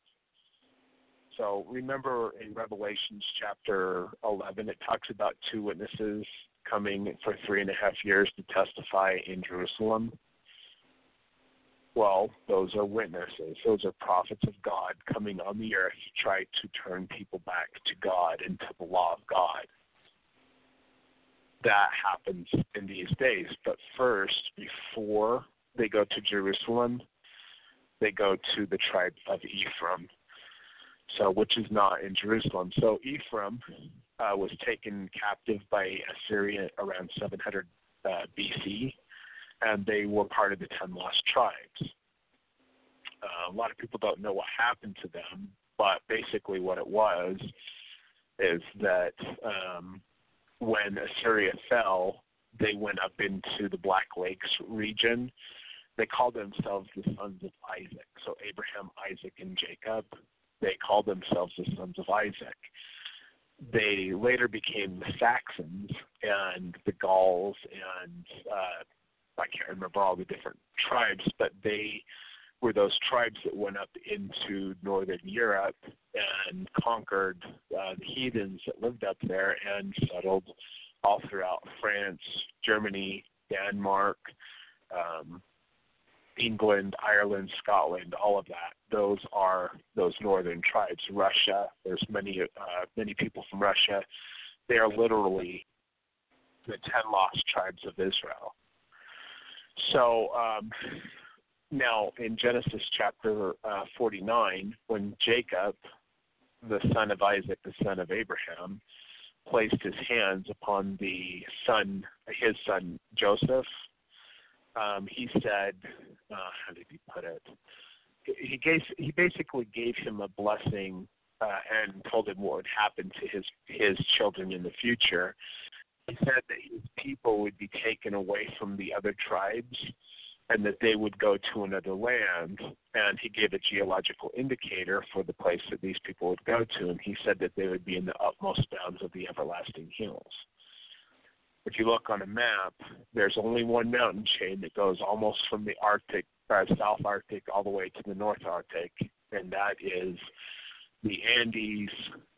So remember in Revelations chapter eleven it talks about two witnesses coming for three and a half years to testify in Jerusalem. Well, those are witnesses. Those are prophets of God coming on the earth to try to turn people back to God and to the law of God. That happens in these days. But first, before they go to Jerusalem, they go to the tribe of Ephraim. So, which is not in Jerusalem. So Ephraim uh, was taken captive by Assyria around 700 uh, BC, and they were part of the ten lost tribes. Uh, a lot of people don't know what happened to them, but basically what it was is that um, when Assyria fell, they went up into the Black Lakes region. They called themselves the sons of Isaac. So Abraham, Isaac, and Jacob, they called themselves the sons of Isaac. They later became the Saxons and the Gauls and uh, I can't remember all the different tribes, but they were those tribes that went up into northern Europe and conquered uh, the heathens that lived up there and settled all throughout France, Germany, Denmark, um, England, Ireland, Scotland, all of that. Those are those northern tribes. Russia, there's many uh, many people from Russia. They are literally the ten lost tribes of Israel. So um, now in Genesis chapter uh, 49, when Jacob, the son of Isaac, the son of Abraham, placed his hands upon the son, his son Joseph, um, he said, uh, how did he put it? He gave he basically gave him a blessing uh, and told him what would happen to his his children in the future. He said that his people would be taken away from the other tribes and that they would go to another land. And he gave a geological indicator for the place that these people would go to, and he said that they would be in the utmost bounds of the everlasting hills. If you look on a map, there's only one mountain chain that goes almost from the Arctic, uh, South Arctic, all the way to the North Arctic, and that is the Andes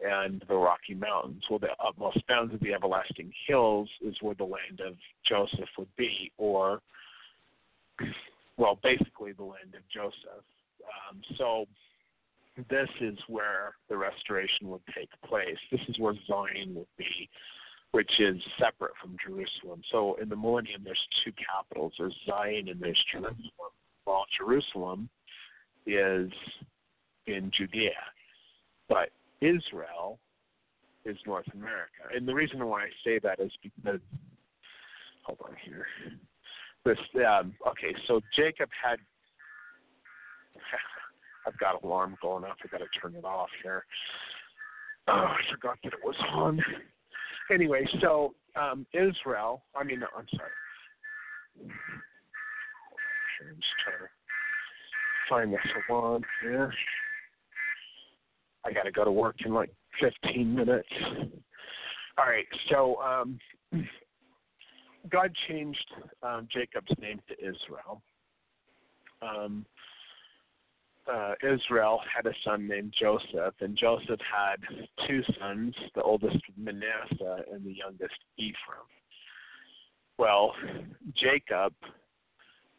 and the Rocky Mountains. Well, the utmost bounds of the everlasting hills is where the land of Joseph would be, or, well, basically the land of Joseph. Um, so this is where the restoration would take place. This is where Zion would be, which is separate from Jerusalem. So in the millennium, there's two capitals there's Zion and there's Jerusalem. Well, Jerusalem is in Judea but Israel is North America. And the reason why I say that is because, hold on here. This, um, okay, so Jacob had, I've got alarm going off. I've got to turn it off here. Oh, I forgot that it was on. Anyway, so um, Israel, I mean, I'm sorry. I'm find this alarm here. I got to go to work in like 15 minutes. All right, so um, God changed um, Jacob's name to Israel. Um, uh, Israel had a son named Joseph, and Joseph had two sons, the oldest Manasseh and the youngest Ephraim. Well, Jacob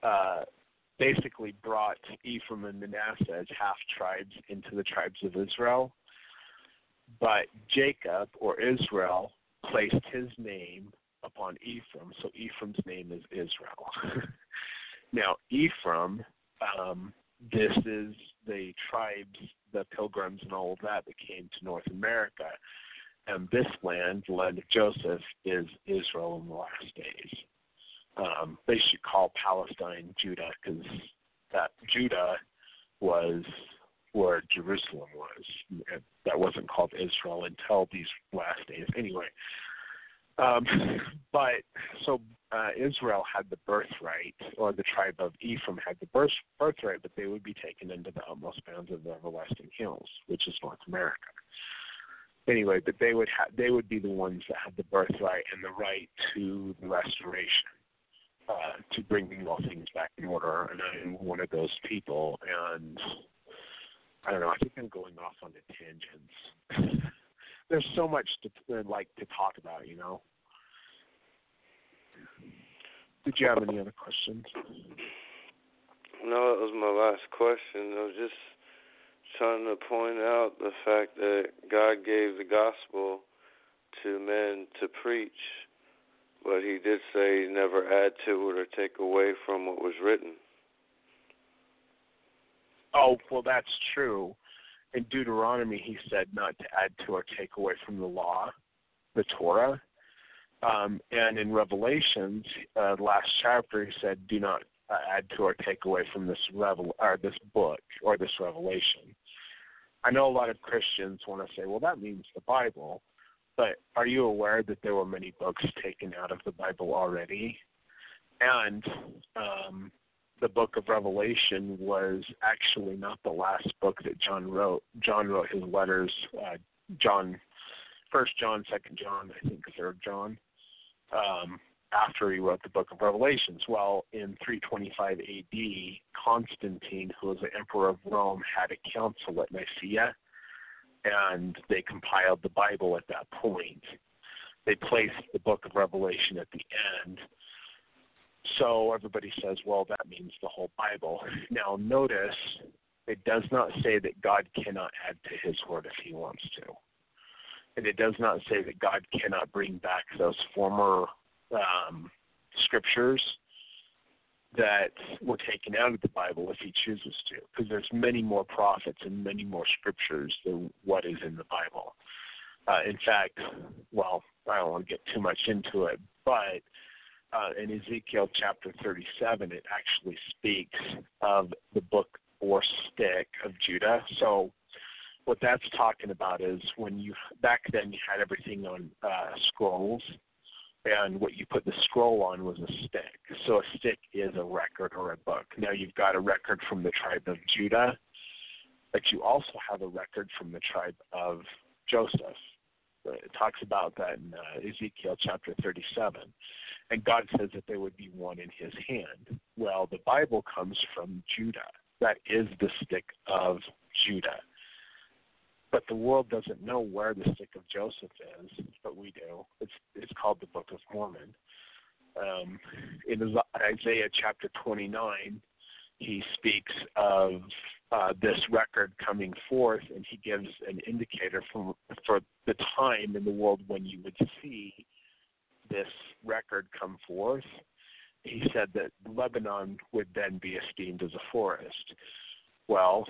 uh, basically brought Ephraim and Manasseh as half tribes into the tribes of Israel. But Jacob or Israel placed his name upon Ephraim, so Ephraim's name is Israel. now, Ephraim, um, this is the tribes, the pilgrims, and all of that that came to North America. And this land, the land of Joseph, is Israel in the last days um, they should call Palestine Judah because that Judah was where Jerusalem was. That wasn't called Israel until these last days, anyway. Um, but so uh, Israel had the birthright, or the tribe of Ephraim had the birth, birthright, but they would be taken into the utmost bounds of the everlasting hills, which is North America. Anyway, but they would have they would be the ones that had the birthright and the right to the restoration uh, to bringing all things back in order, and I'm one of those people. And I don't know. I think I'm going off on the tangents. There's so much to like to talk about, you know. Did you have any other questions? No, that was my last question. I was just trying to point out the fact that God gave the gospel to men to preach but he did say never add to it or take away from what was written. Oh, well, that's true. In Deuteronomy, he said not to add to or take away from the law, the Torah. Um, and in Revelations, uh, last chapter, he said, "Do not uh, add to or take away from this revel or this book or this revelation." I know a lot of Christians want to say, "Well, that means the Bible," But are you aware that there were many books taken out of the Bible already? And um, the book of Revelation was actually not the last book that John wrote. John wrote his letters, uh, John, First John, Second John, I think Third John, um, after he wrote the book of Revelations. Well, in 325 A.D., Constantine, who was the emperor of Rome, had a council at Nicaea and they compiled the Bible at that point. They placed the book of Revelation at the end. So everybody says, well, that means the whole Bible. Now, notice it does not say that God cannot add to his word if he wants to. And it does not say that God cannot bring back those former um, scriptures that were taken out of the Bible if he chooses to, because there's many more prophets and many more scriptures than what is in the Bible. Uh, in fact, well, I don't want to get too much into it, but uh, in Ezekiel chapter 37, it actually speaks of the book or stick of Judah. So, what that's talking about is when you back then you had everything on uh, scrolls, and what you put the scroll on was a stick. So a stick is a record or a book. Now you've got a record from the tribe of Judah, but you also have a record from the tribe of Joseph. It talks about that in uh, Ezekiel chapter 37. And God says that there would be one in his hand. Well, the Bible comes from Judah. That is the stick of Judah. But the world doesn't know where the stick of Joseph is, but we do. It's it's called the Book of Mormon. Um, in Isaiah chapter 29, he speaks of uh, this record coming forth, and he gives an indicator for for the time in the world when you would see this record come forth. He said that Lebanon would then be esteemed as a forest. Well,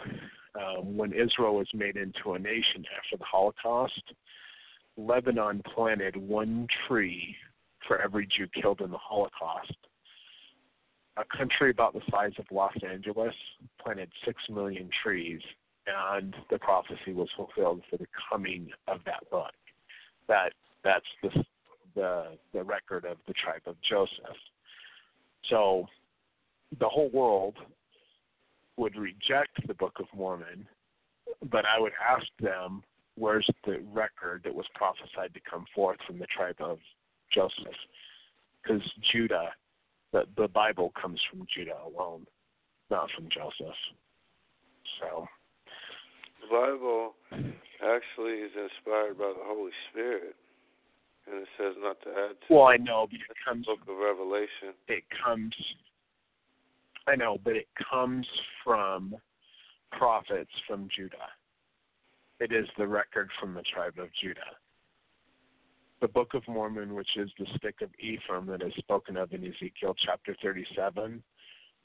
um, when Israel was made into a nation after the Holocaust, Lebanon planted one tree for every Jew killed in the Holocaust. A country about the size of Los Angeles planted six million trees, and the prophecy was fulfilled for the coming of that book. That that's the the the record of the tribe of Joseph. So the whole world would reject the Book of Mormon, but I would ask them, where's the record that was prophesied to come forth from the tribe of Joseph? Because Judah, the, the Bible comes from Judah alone, not from Joseph. So. The Bible actually is inspired by the Holy Spirit, and it says not to add to. Well, I know, but it comes. Book of Revelation. It comes I know, but it comes from prophets from Judah. It is the record from the tribe of Judah. The Book of Mormon, which is the stick of Ephraim that is spoken of in Ezekiel chapter 37,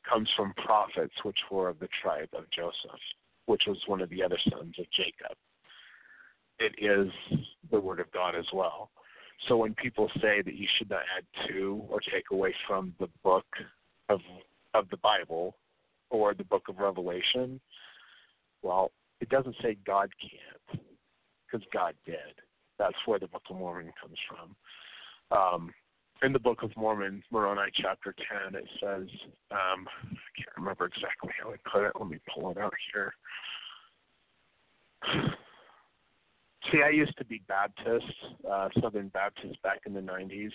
comes from prophets which were of the tribe of Joseph, which was one of the other sons of Jacob. It is the Word of God as well. So when people say that you should not add to or take away from the book of of the Bible or the book of Revelation, well, it doesn't say God can't, because God did. That's where the Book of Mormon comes from. Um, in the Book of Mormon, Moroni chapter 10, it says, um, I can't remember exactly how I put it. Let me pull it out here. See, I used to be Baptist, uh, Southern Baptist back in the 90s.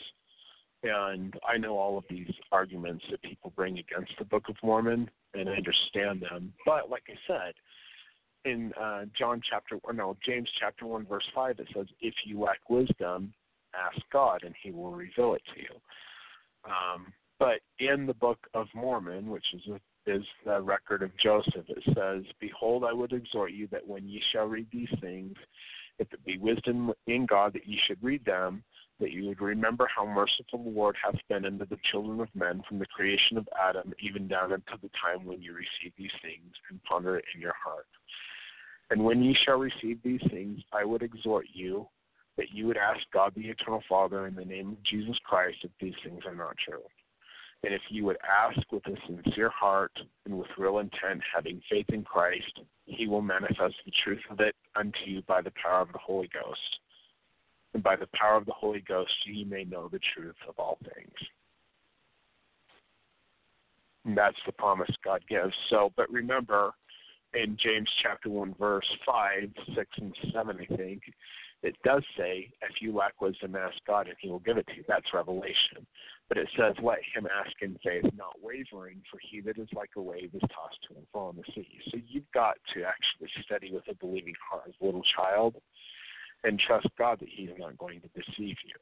And I know all of these arguments that people bring against the Book of Mormon, and I understand them. But like I said, in uh, John chapter or no James chapter one verse five, it says, "If you lack wisdom, ask God, and He will reveal it to you." Um, but in the Book of Mormon, which is a, is the record of Joseph, it says, "Behold, I would exhort you that when ye shall read these things, if it be wisdom in God that ye should read them." that you would remember how merciful the Lord hath been unto the children of men from the creation of Adam even down unto the time when you receive these things and ponder it in your heart. And when ye shall receive these things, I would exhort you that you would ask God the eternal Father in the name of Jesus Christ if these things are not true. And if you would ask with a sincere heart and with real intent, having faith in Christ, he will manifest the truth of it unto you by the power of the Holy Ghost and by the power of the Holy Ghost ye may know the truth of all things. And that's the promise God gives. So, but remember, in James chapter 1, verse 5, 6, and 7, I think, it does say, if you lack wisdom, ask God and he will give it to you. That's revelation. But it says, let him ask in faith, not wavering, for he that is like a wave is tossed to and fro on the sea. So you've got to actually study with a believing heart as a little child and trust God that He's not going to deceive you.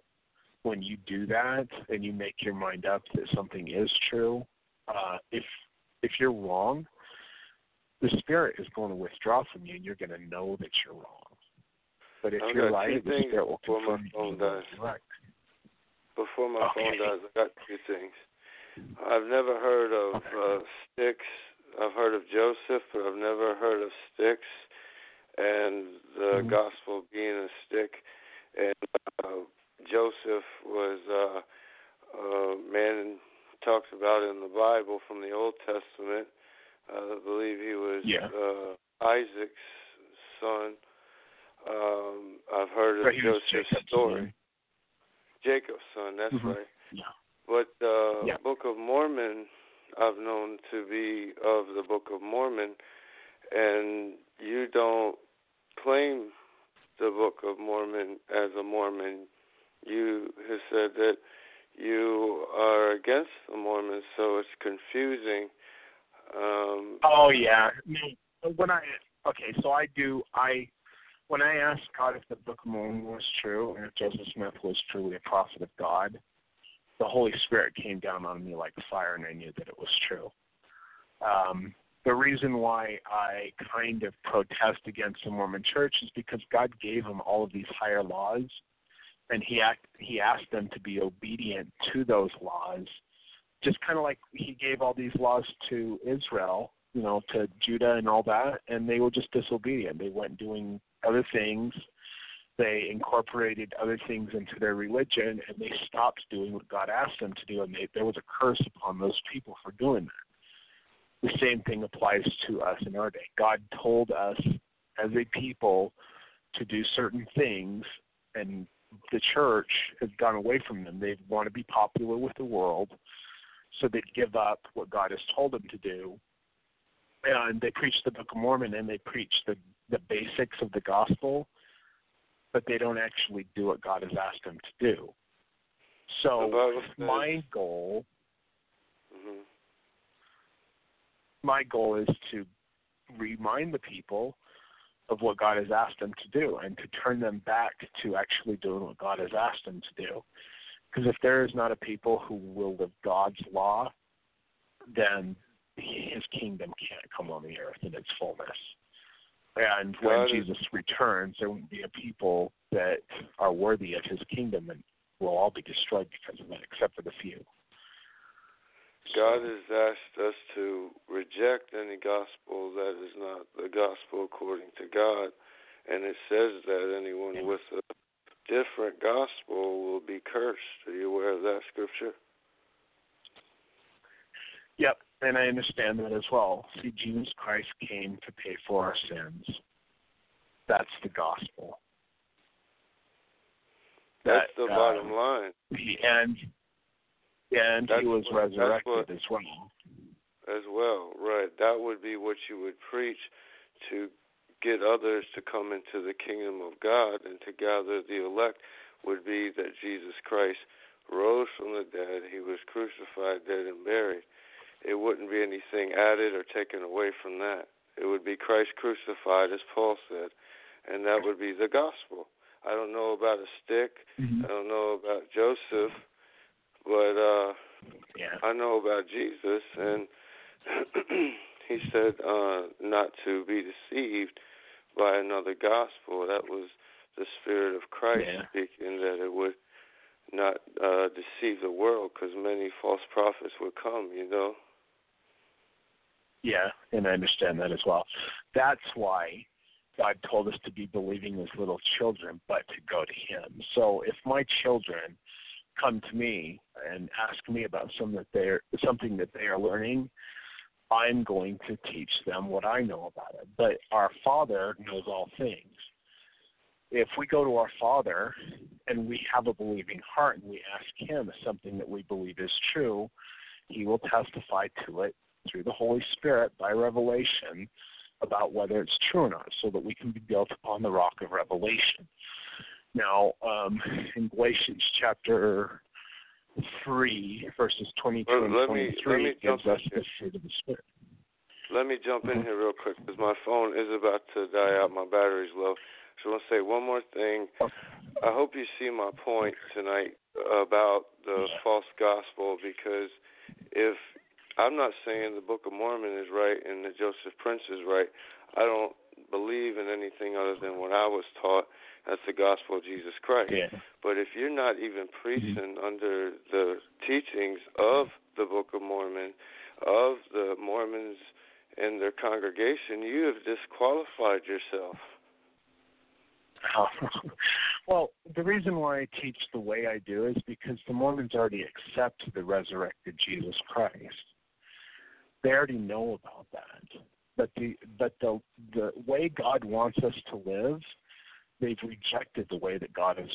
When you do that and you make your mind up that something is true, uh, if if you're wrong, the Spirit is going to withdraw from you, and you're going to know that you're wrong. But if I've you're right, the Spirit will confirm you right. Before my okay. phone dies, I got two things. I've never heard of okay. uh, sticks. I've heard of Joseph, but I've never heard of sticks and the mm-hmm. gospel being a stick. And uh, Joseph was uh, a man talks about in the Bible from the Old Testament. Uh, I believe he was yeah. uh, Isaac's son. Um, I've heard of Joseph's story. Jacob's son. That's Mhm. right. Yeah. But the Yeah. Book of Mormon, I've known to be of the Book of Mormon, and you don't claim the Book of Mormon as a Mormon. You have said that you are against the Mormons, so it's confusing. Um, Oh yeah. No, when I okay, so I do I when I asked God if the Book of Mormon was true and if Joseph Smith was truly a prophet of God, the Holy Spirit came down on me like fire, and I knew that it was true. Um, the reason why I kind of protest against the Mormon Church is because God gave them all of these higher laws, and He act, He asked them to be obedient to those laws, just kind of like He gave all these laws to Israel, you know, to Judah and all that, and they were just disobedient. They went doing other things. They incorporated other things into their religion, and they stopped doing what God asked them to do, and they, there was a curse upon those people for doing that the same thing applies to us in our day. God told us as a people to do certain things, and the church has gone away from them. They want to be popular with the world, so they give up what God has told them to do. And they preach the Book of Mormon and they preach the, the basics of the gospel, but they don't actually do what God has asked them to do. So, my goal mhm. my goal is to remind the people of what God has asked them to do and to turn them back to actually doing what God has asked them to do. Because if there is not a people who will live God's law, then his kingdom can't come on the earth in its fullness. And when God is- Jesus returns, there won't be a people that are worthy of his kingdom and will all be destroyed because of that, except for the few. God has asked us to reject any gospel that is not the gospel according to God, and it says that anyone Yeah. with a different gospel will be cursed. Are you aware of that scripture? Yep, and I understand that as well. See, Jesus Christ came to pay for our sins. That's the gospel. That's That, the uh, bottom line He, and and That's he was what- resurrected what- as well. as well, right? That would be what you would preach to get others to come into the kingdom of God and to gather the elect would be that Jesus Christ rose from the dead, he was crucified, dead, and buried. It wouldn't be anything added or taken away from that. It would be Christ crucified, as Paul said, and that would be the gospel. I don't know about a stick. I don't know about Joseph, but uh Yeah. I know about Jesus, and he said uh, not to be deceived by another gospel. That was the Spirit of Christ Yeah. speaking, that it would not uh, deceive the world, because many false prophets would come. You know. Yeah, and I understand that as well. That's why God told us to be believing as little children, but to go to Him. So if my children come to me and ask me about some that they're something that they are learning, I'm going to teach them what I know about it. But our Father knows all things. If we go to our Father and we have a believing heart and we ask Him something that we believe is true, He will testify to it through the Holy Spirit by revelation about whether it's true or not, so that we can be built upon the rock of revelation. Now, um, in Galatians chapter 3, verses 22 Well, and let me- 23, let me it gives us the fruit of the Spirit. Let me jump in Mhm. here real quick because my phone is about to die out. My battery's low. So I want to say one more thing. I hope you see my point tonight about the false gospel because if I'm not saying the Book of Mormon is right and that Joseph Prince is right, I don't believe in anything other than what I was taught. That's the gospel of Jesus Christ. Yeah. But if you're not even mm-hmm. preaching under the teachings of the Book of Mormon, of the Mormons and their congregation, you have disqualified yourself. well, the reason why I teach the way I do is because the Mormons already accept the resurrected Jesus Christ. They already know about that. But the but the the way God wants us to live, they've rejected the way that God is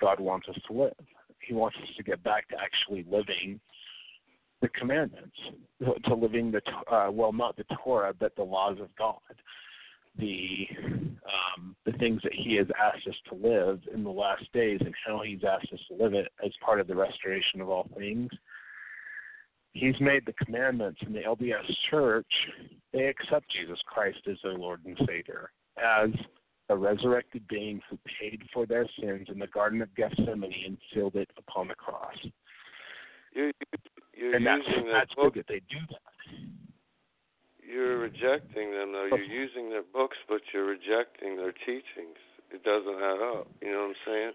God wants us to live. He wants us to get back to actually living the commandments, to living the uh, well, not the Torah, but the laws of God, the um, the things that He has asked us to live in the last days, and how He's asked us to live it as part of the restoration of all things. He's made the commandments in the LDS Church. They accept Jesus Christ as their Lord and Savior, as a resurrected being who paid for their sins in the Garden of Gethsemane and sealed it upon the cross. You're, you're and that's, that's book. good that they do that. You're rejecting them, though. You're using their books, but you're rejecting their teachings. It doesn't add up. You know what I'm saying?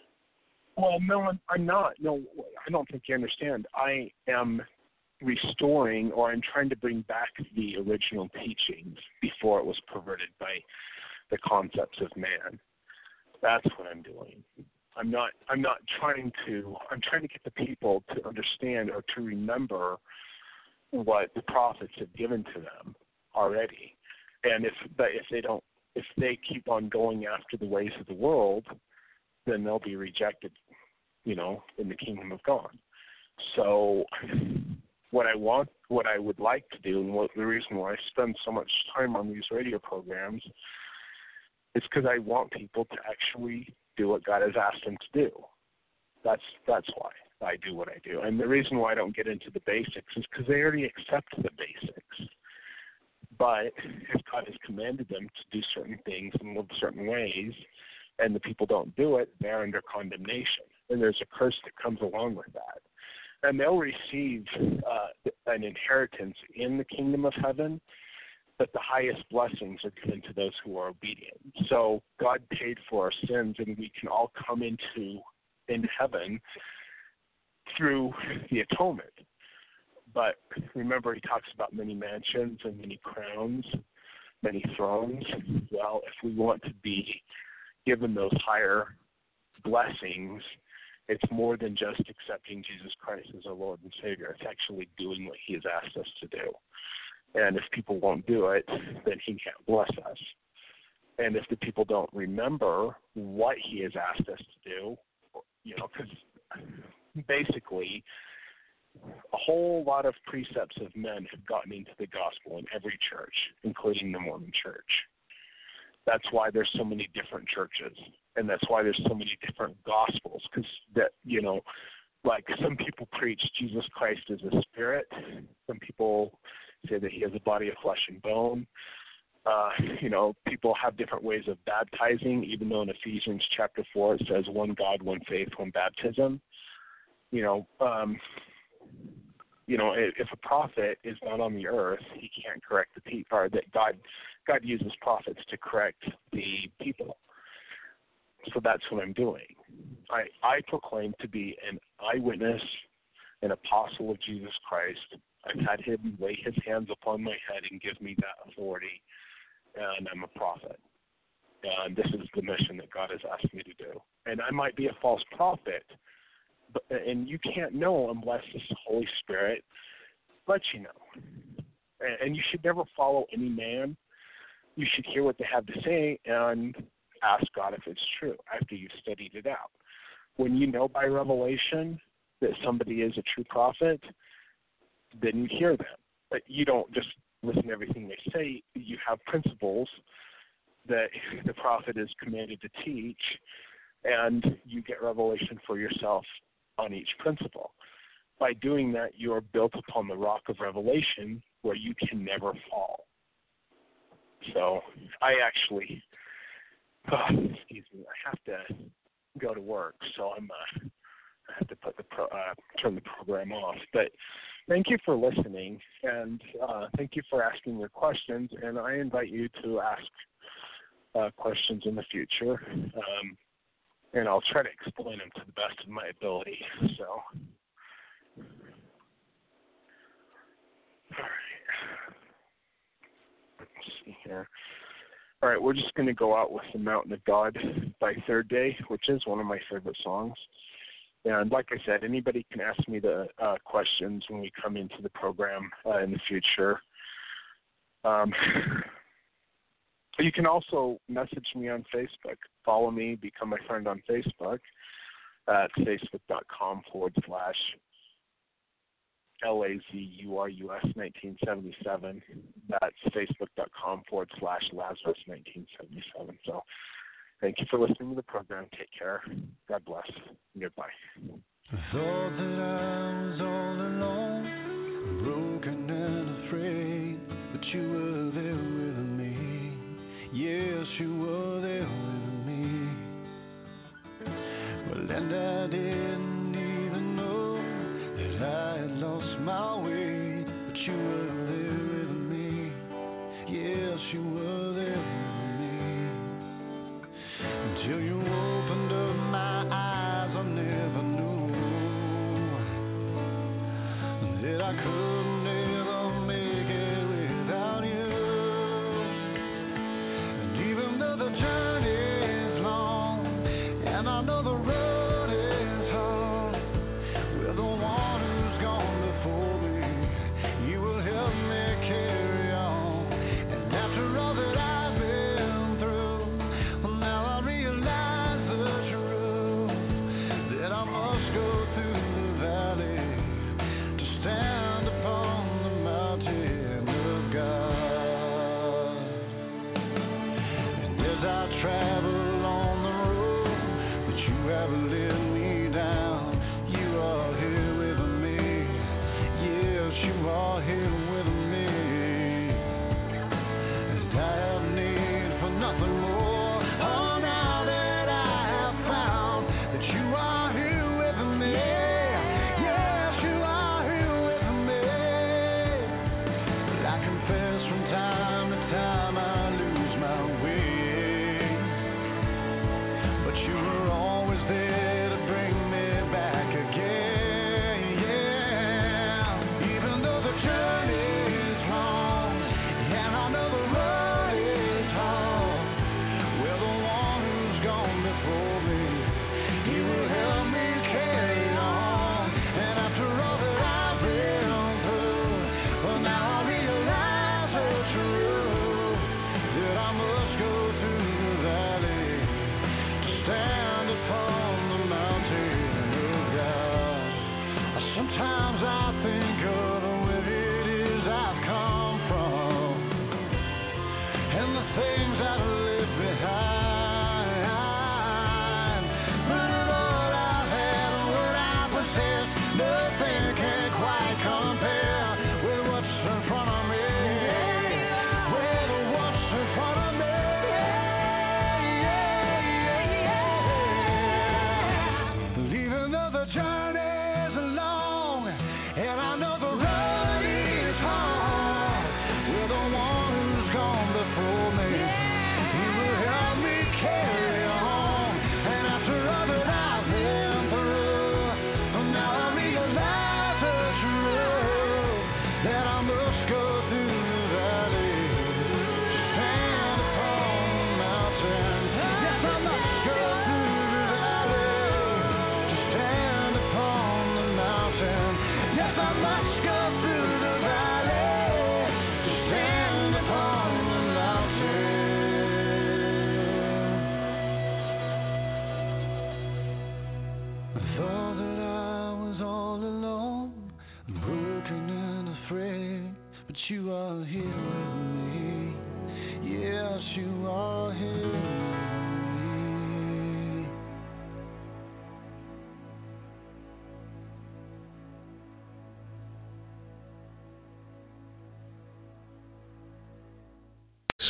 Well, no, I'm not. No, I don't think you understand. I am restoring, or I'm trying to bring back the original teachings before it was perverted by the concepts of man. That's what I'm doing. I'm not I'm not trying to I'm trying to get the people to understand or to remember what the prophets have given to them already. And if if they don't if they keep on going after the ways of the world, then they'll be rejected, you know, in the kingdom of God. So what I want what I would like to do and what the reason why I spend so much time on these radio programs it's because I want people to actually do what God has asked them to do. That's that's why I do what I do. And the reason why I don't get into the basics is because they already accept the basics. But if God has commanded them to do certain things and live certain ways, and the people don't do it, they're under condemnation, and there's a curse that comes along with that. And they'll receive uh, an inheritance in the kingdom of heaven, but the highest blessings are given to those who are obedient. So God paid for our sins, and we can all come into in heaven through the atonement. But remember, he talks about many mansions and many crowns, many thrones. Well, if we want to be given those higher blessings, it's more than just accepting Jesus Christ as our Lord and Savior. It's actually doing what He has asked us to do. And if people won't do it, then He can't bless us. And if the people don't remember what He has asked us to do, you know, because basically a whole lot of precepts of men have gotten into the gospel in every church, including the Mormon church. That's why there's so many different churches, and that's why there's so many different gospels. Because that you know, like some people preach Jesus Christ as a spirit, some people say that he has a body of flesh and bone. Uh, you know, people have different ways of baptizing, even though in Ephesians chapter four it says one God, one faith, one baptism. You know, um, you know, if a prophet is not on the earth, he can't correct the people, or that God, God uses prophets to correct the people. So that's what I'm doing. I, I proclaim to be an eyewitness, an apostle of Jesus Christ. I've had him lay his hands upon my head and give me that authority, and I'm a prophet. And this is the mission that God has asked me to do. And I might be a false prophet, but, and you can't know unless the Holy Spirit lets you know. And, and you should never follow any man. You should hear what they have to say and ask God if it's true after you've studied it out. When you know by revelation that somebody is a true prophet, then you hear them. But you don't just listen to everything they say. You have principles that the prophet is commanded to teach, and you get revelation for yourself on each principle. By doing that, you are built upon the rock of revelation where you can never fall. So I actually, oh, excuse me, I have to go to work, so I'm uh, I have to put the pro, uh, turn the program off. But thank you for listening, and uh, thank you for asking your questions. And I invite you to ask uh, questions in the future. Um, and I'll try to explain them to the best of my ability. So, all right. Let's see here all right, we're just going to go out with The Mountain of God by Third Day, which is one of my favorite songs. And like I said, anybody can ask me the uh, questions when we come into the program uh, in the future. Um, you can also message me on Facebook. Follow me, become my friend on Facebook at facebook.com forward slash L A Z U R U S 1977. That's facebook.com forward slash Lazarus 1977. So thank you for listening to the program. Take care. God bless. Goodbye. I thought that I was all alone, broken and afraid, but you were there with me. Yes, you were there with me. Well, and I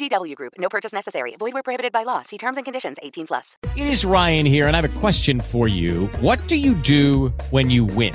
VGW Group. No purchase necessary. Void where prohibited by law. See terms and conditions. 18 plus. It is Ryan here, and I have a question for you. What do you do when you win?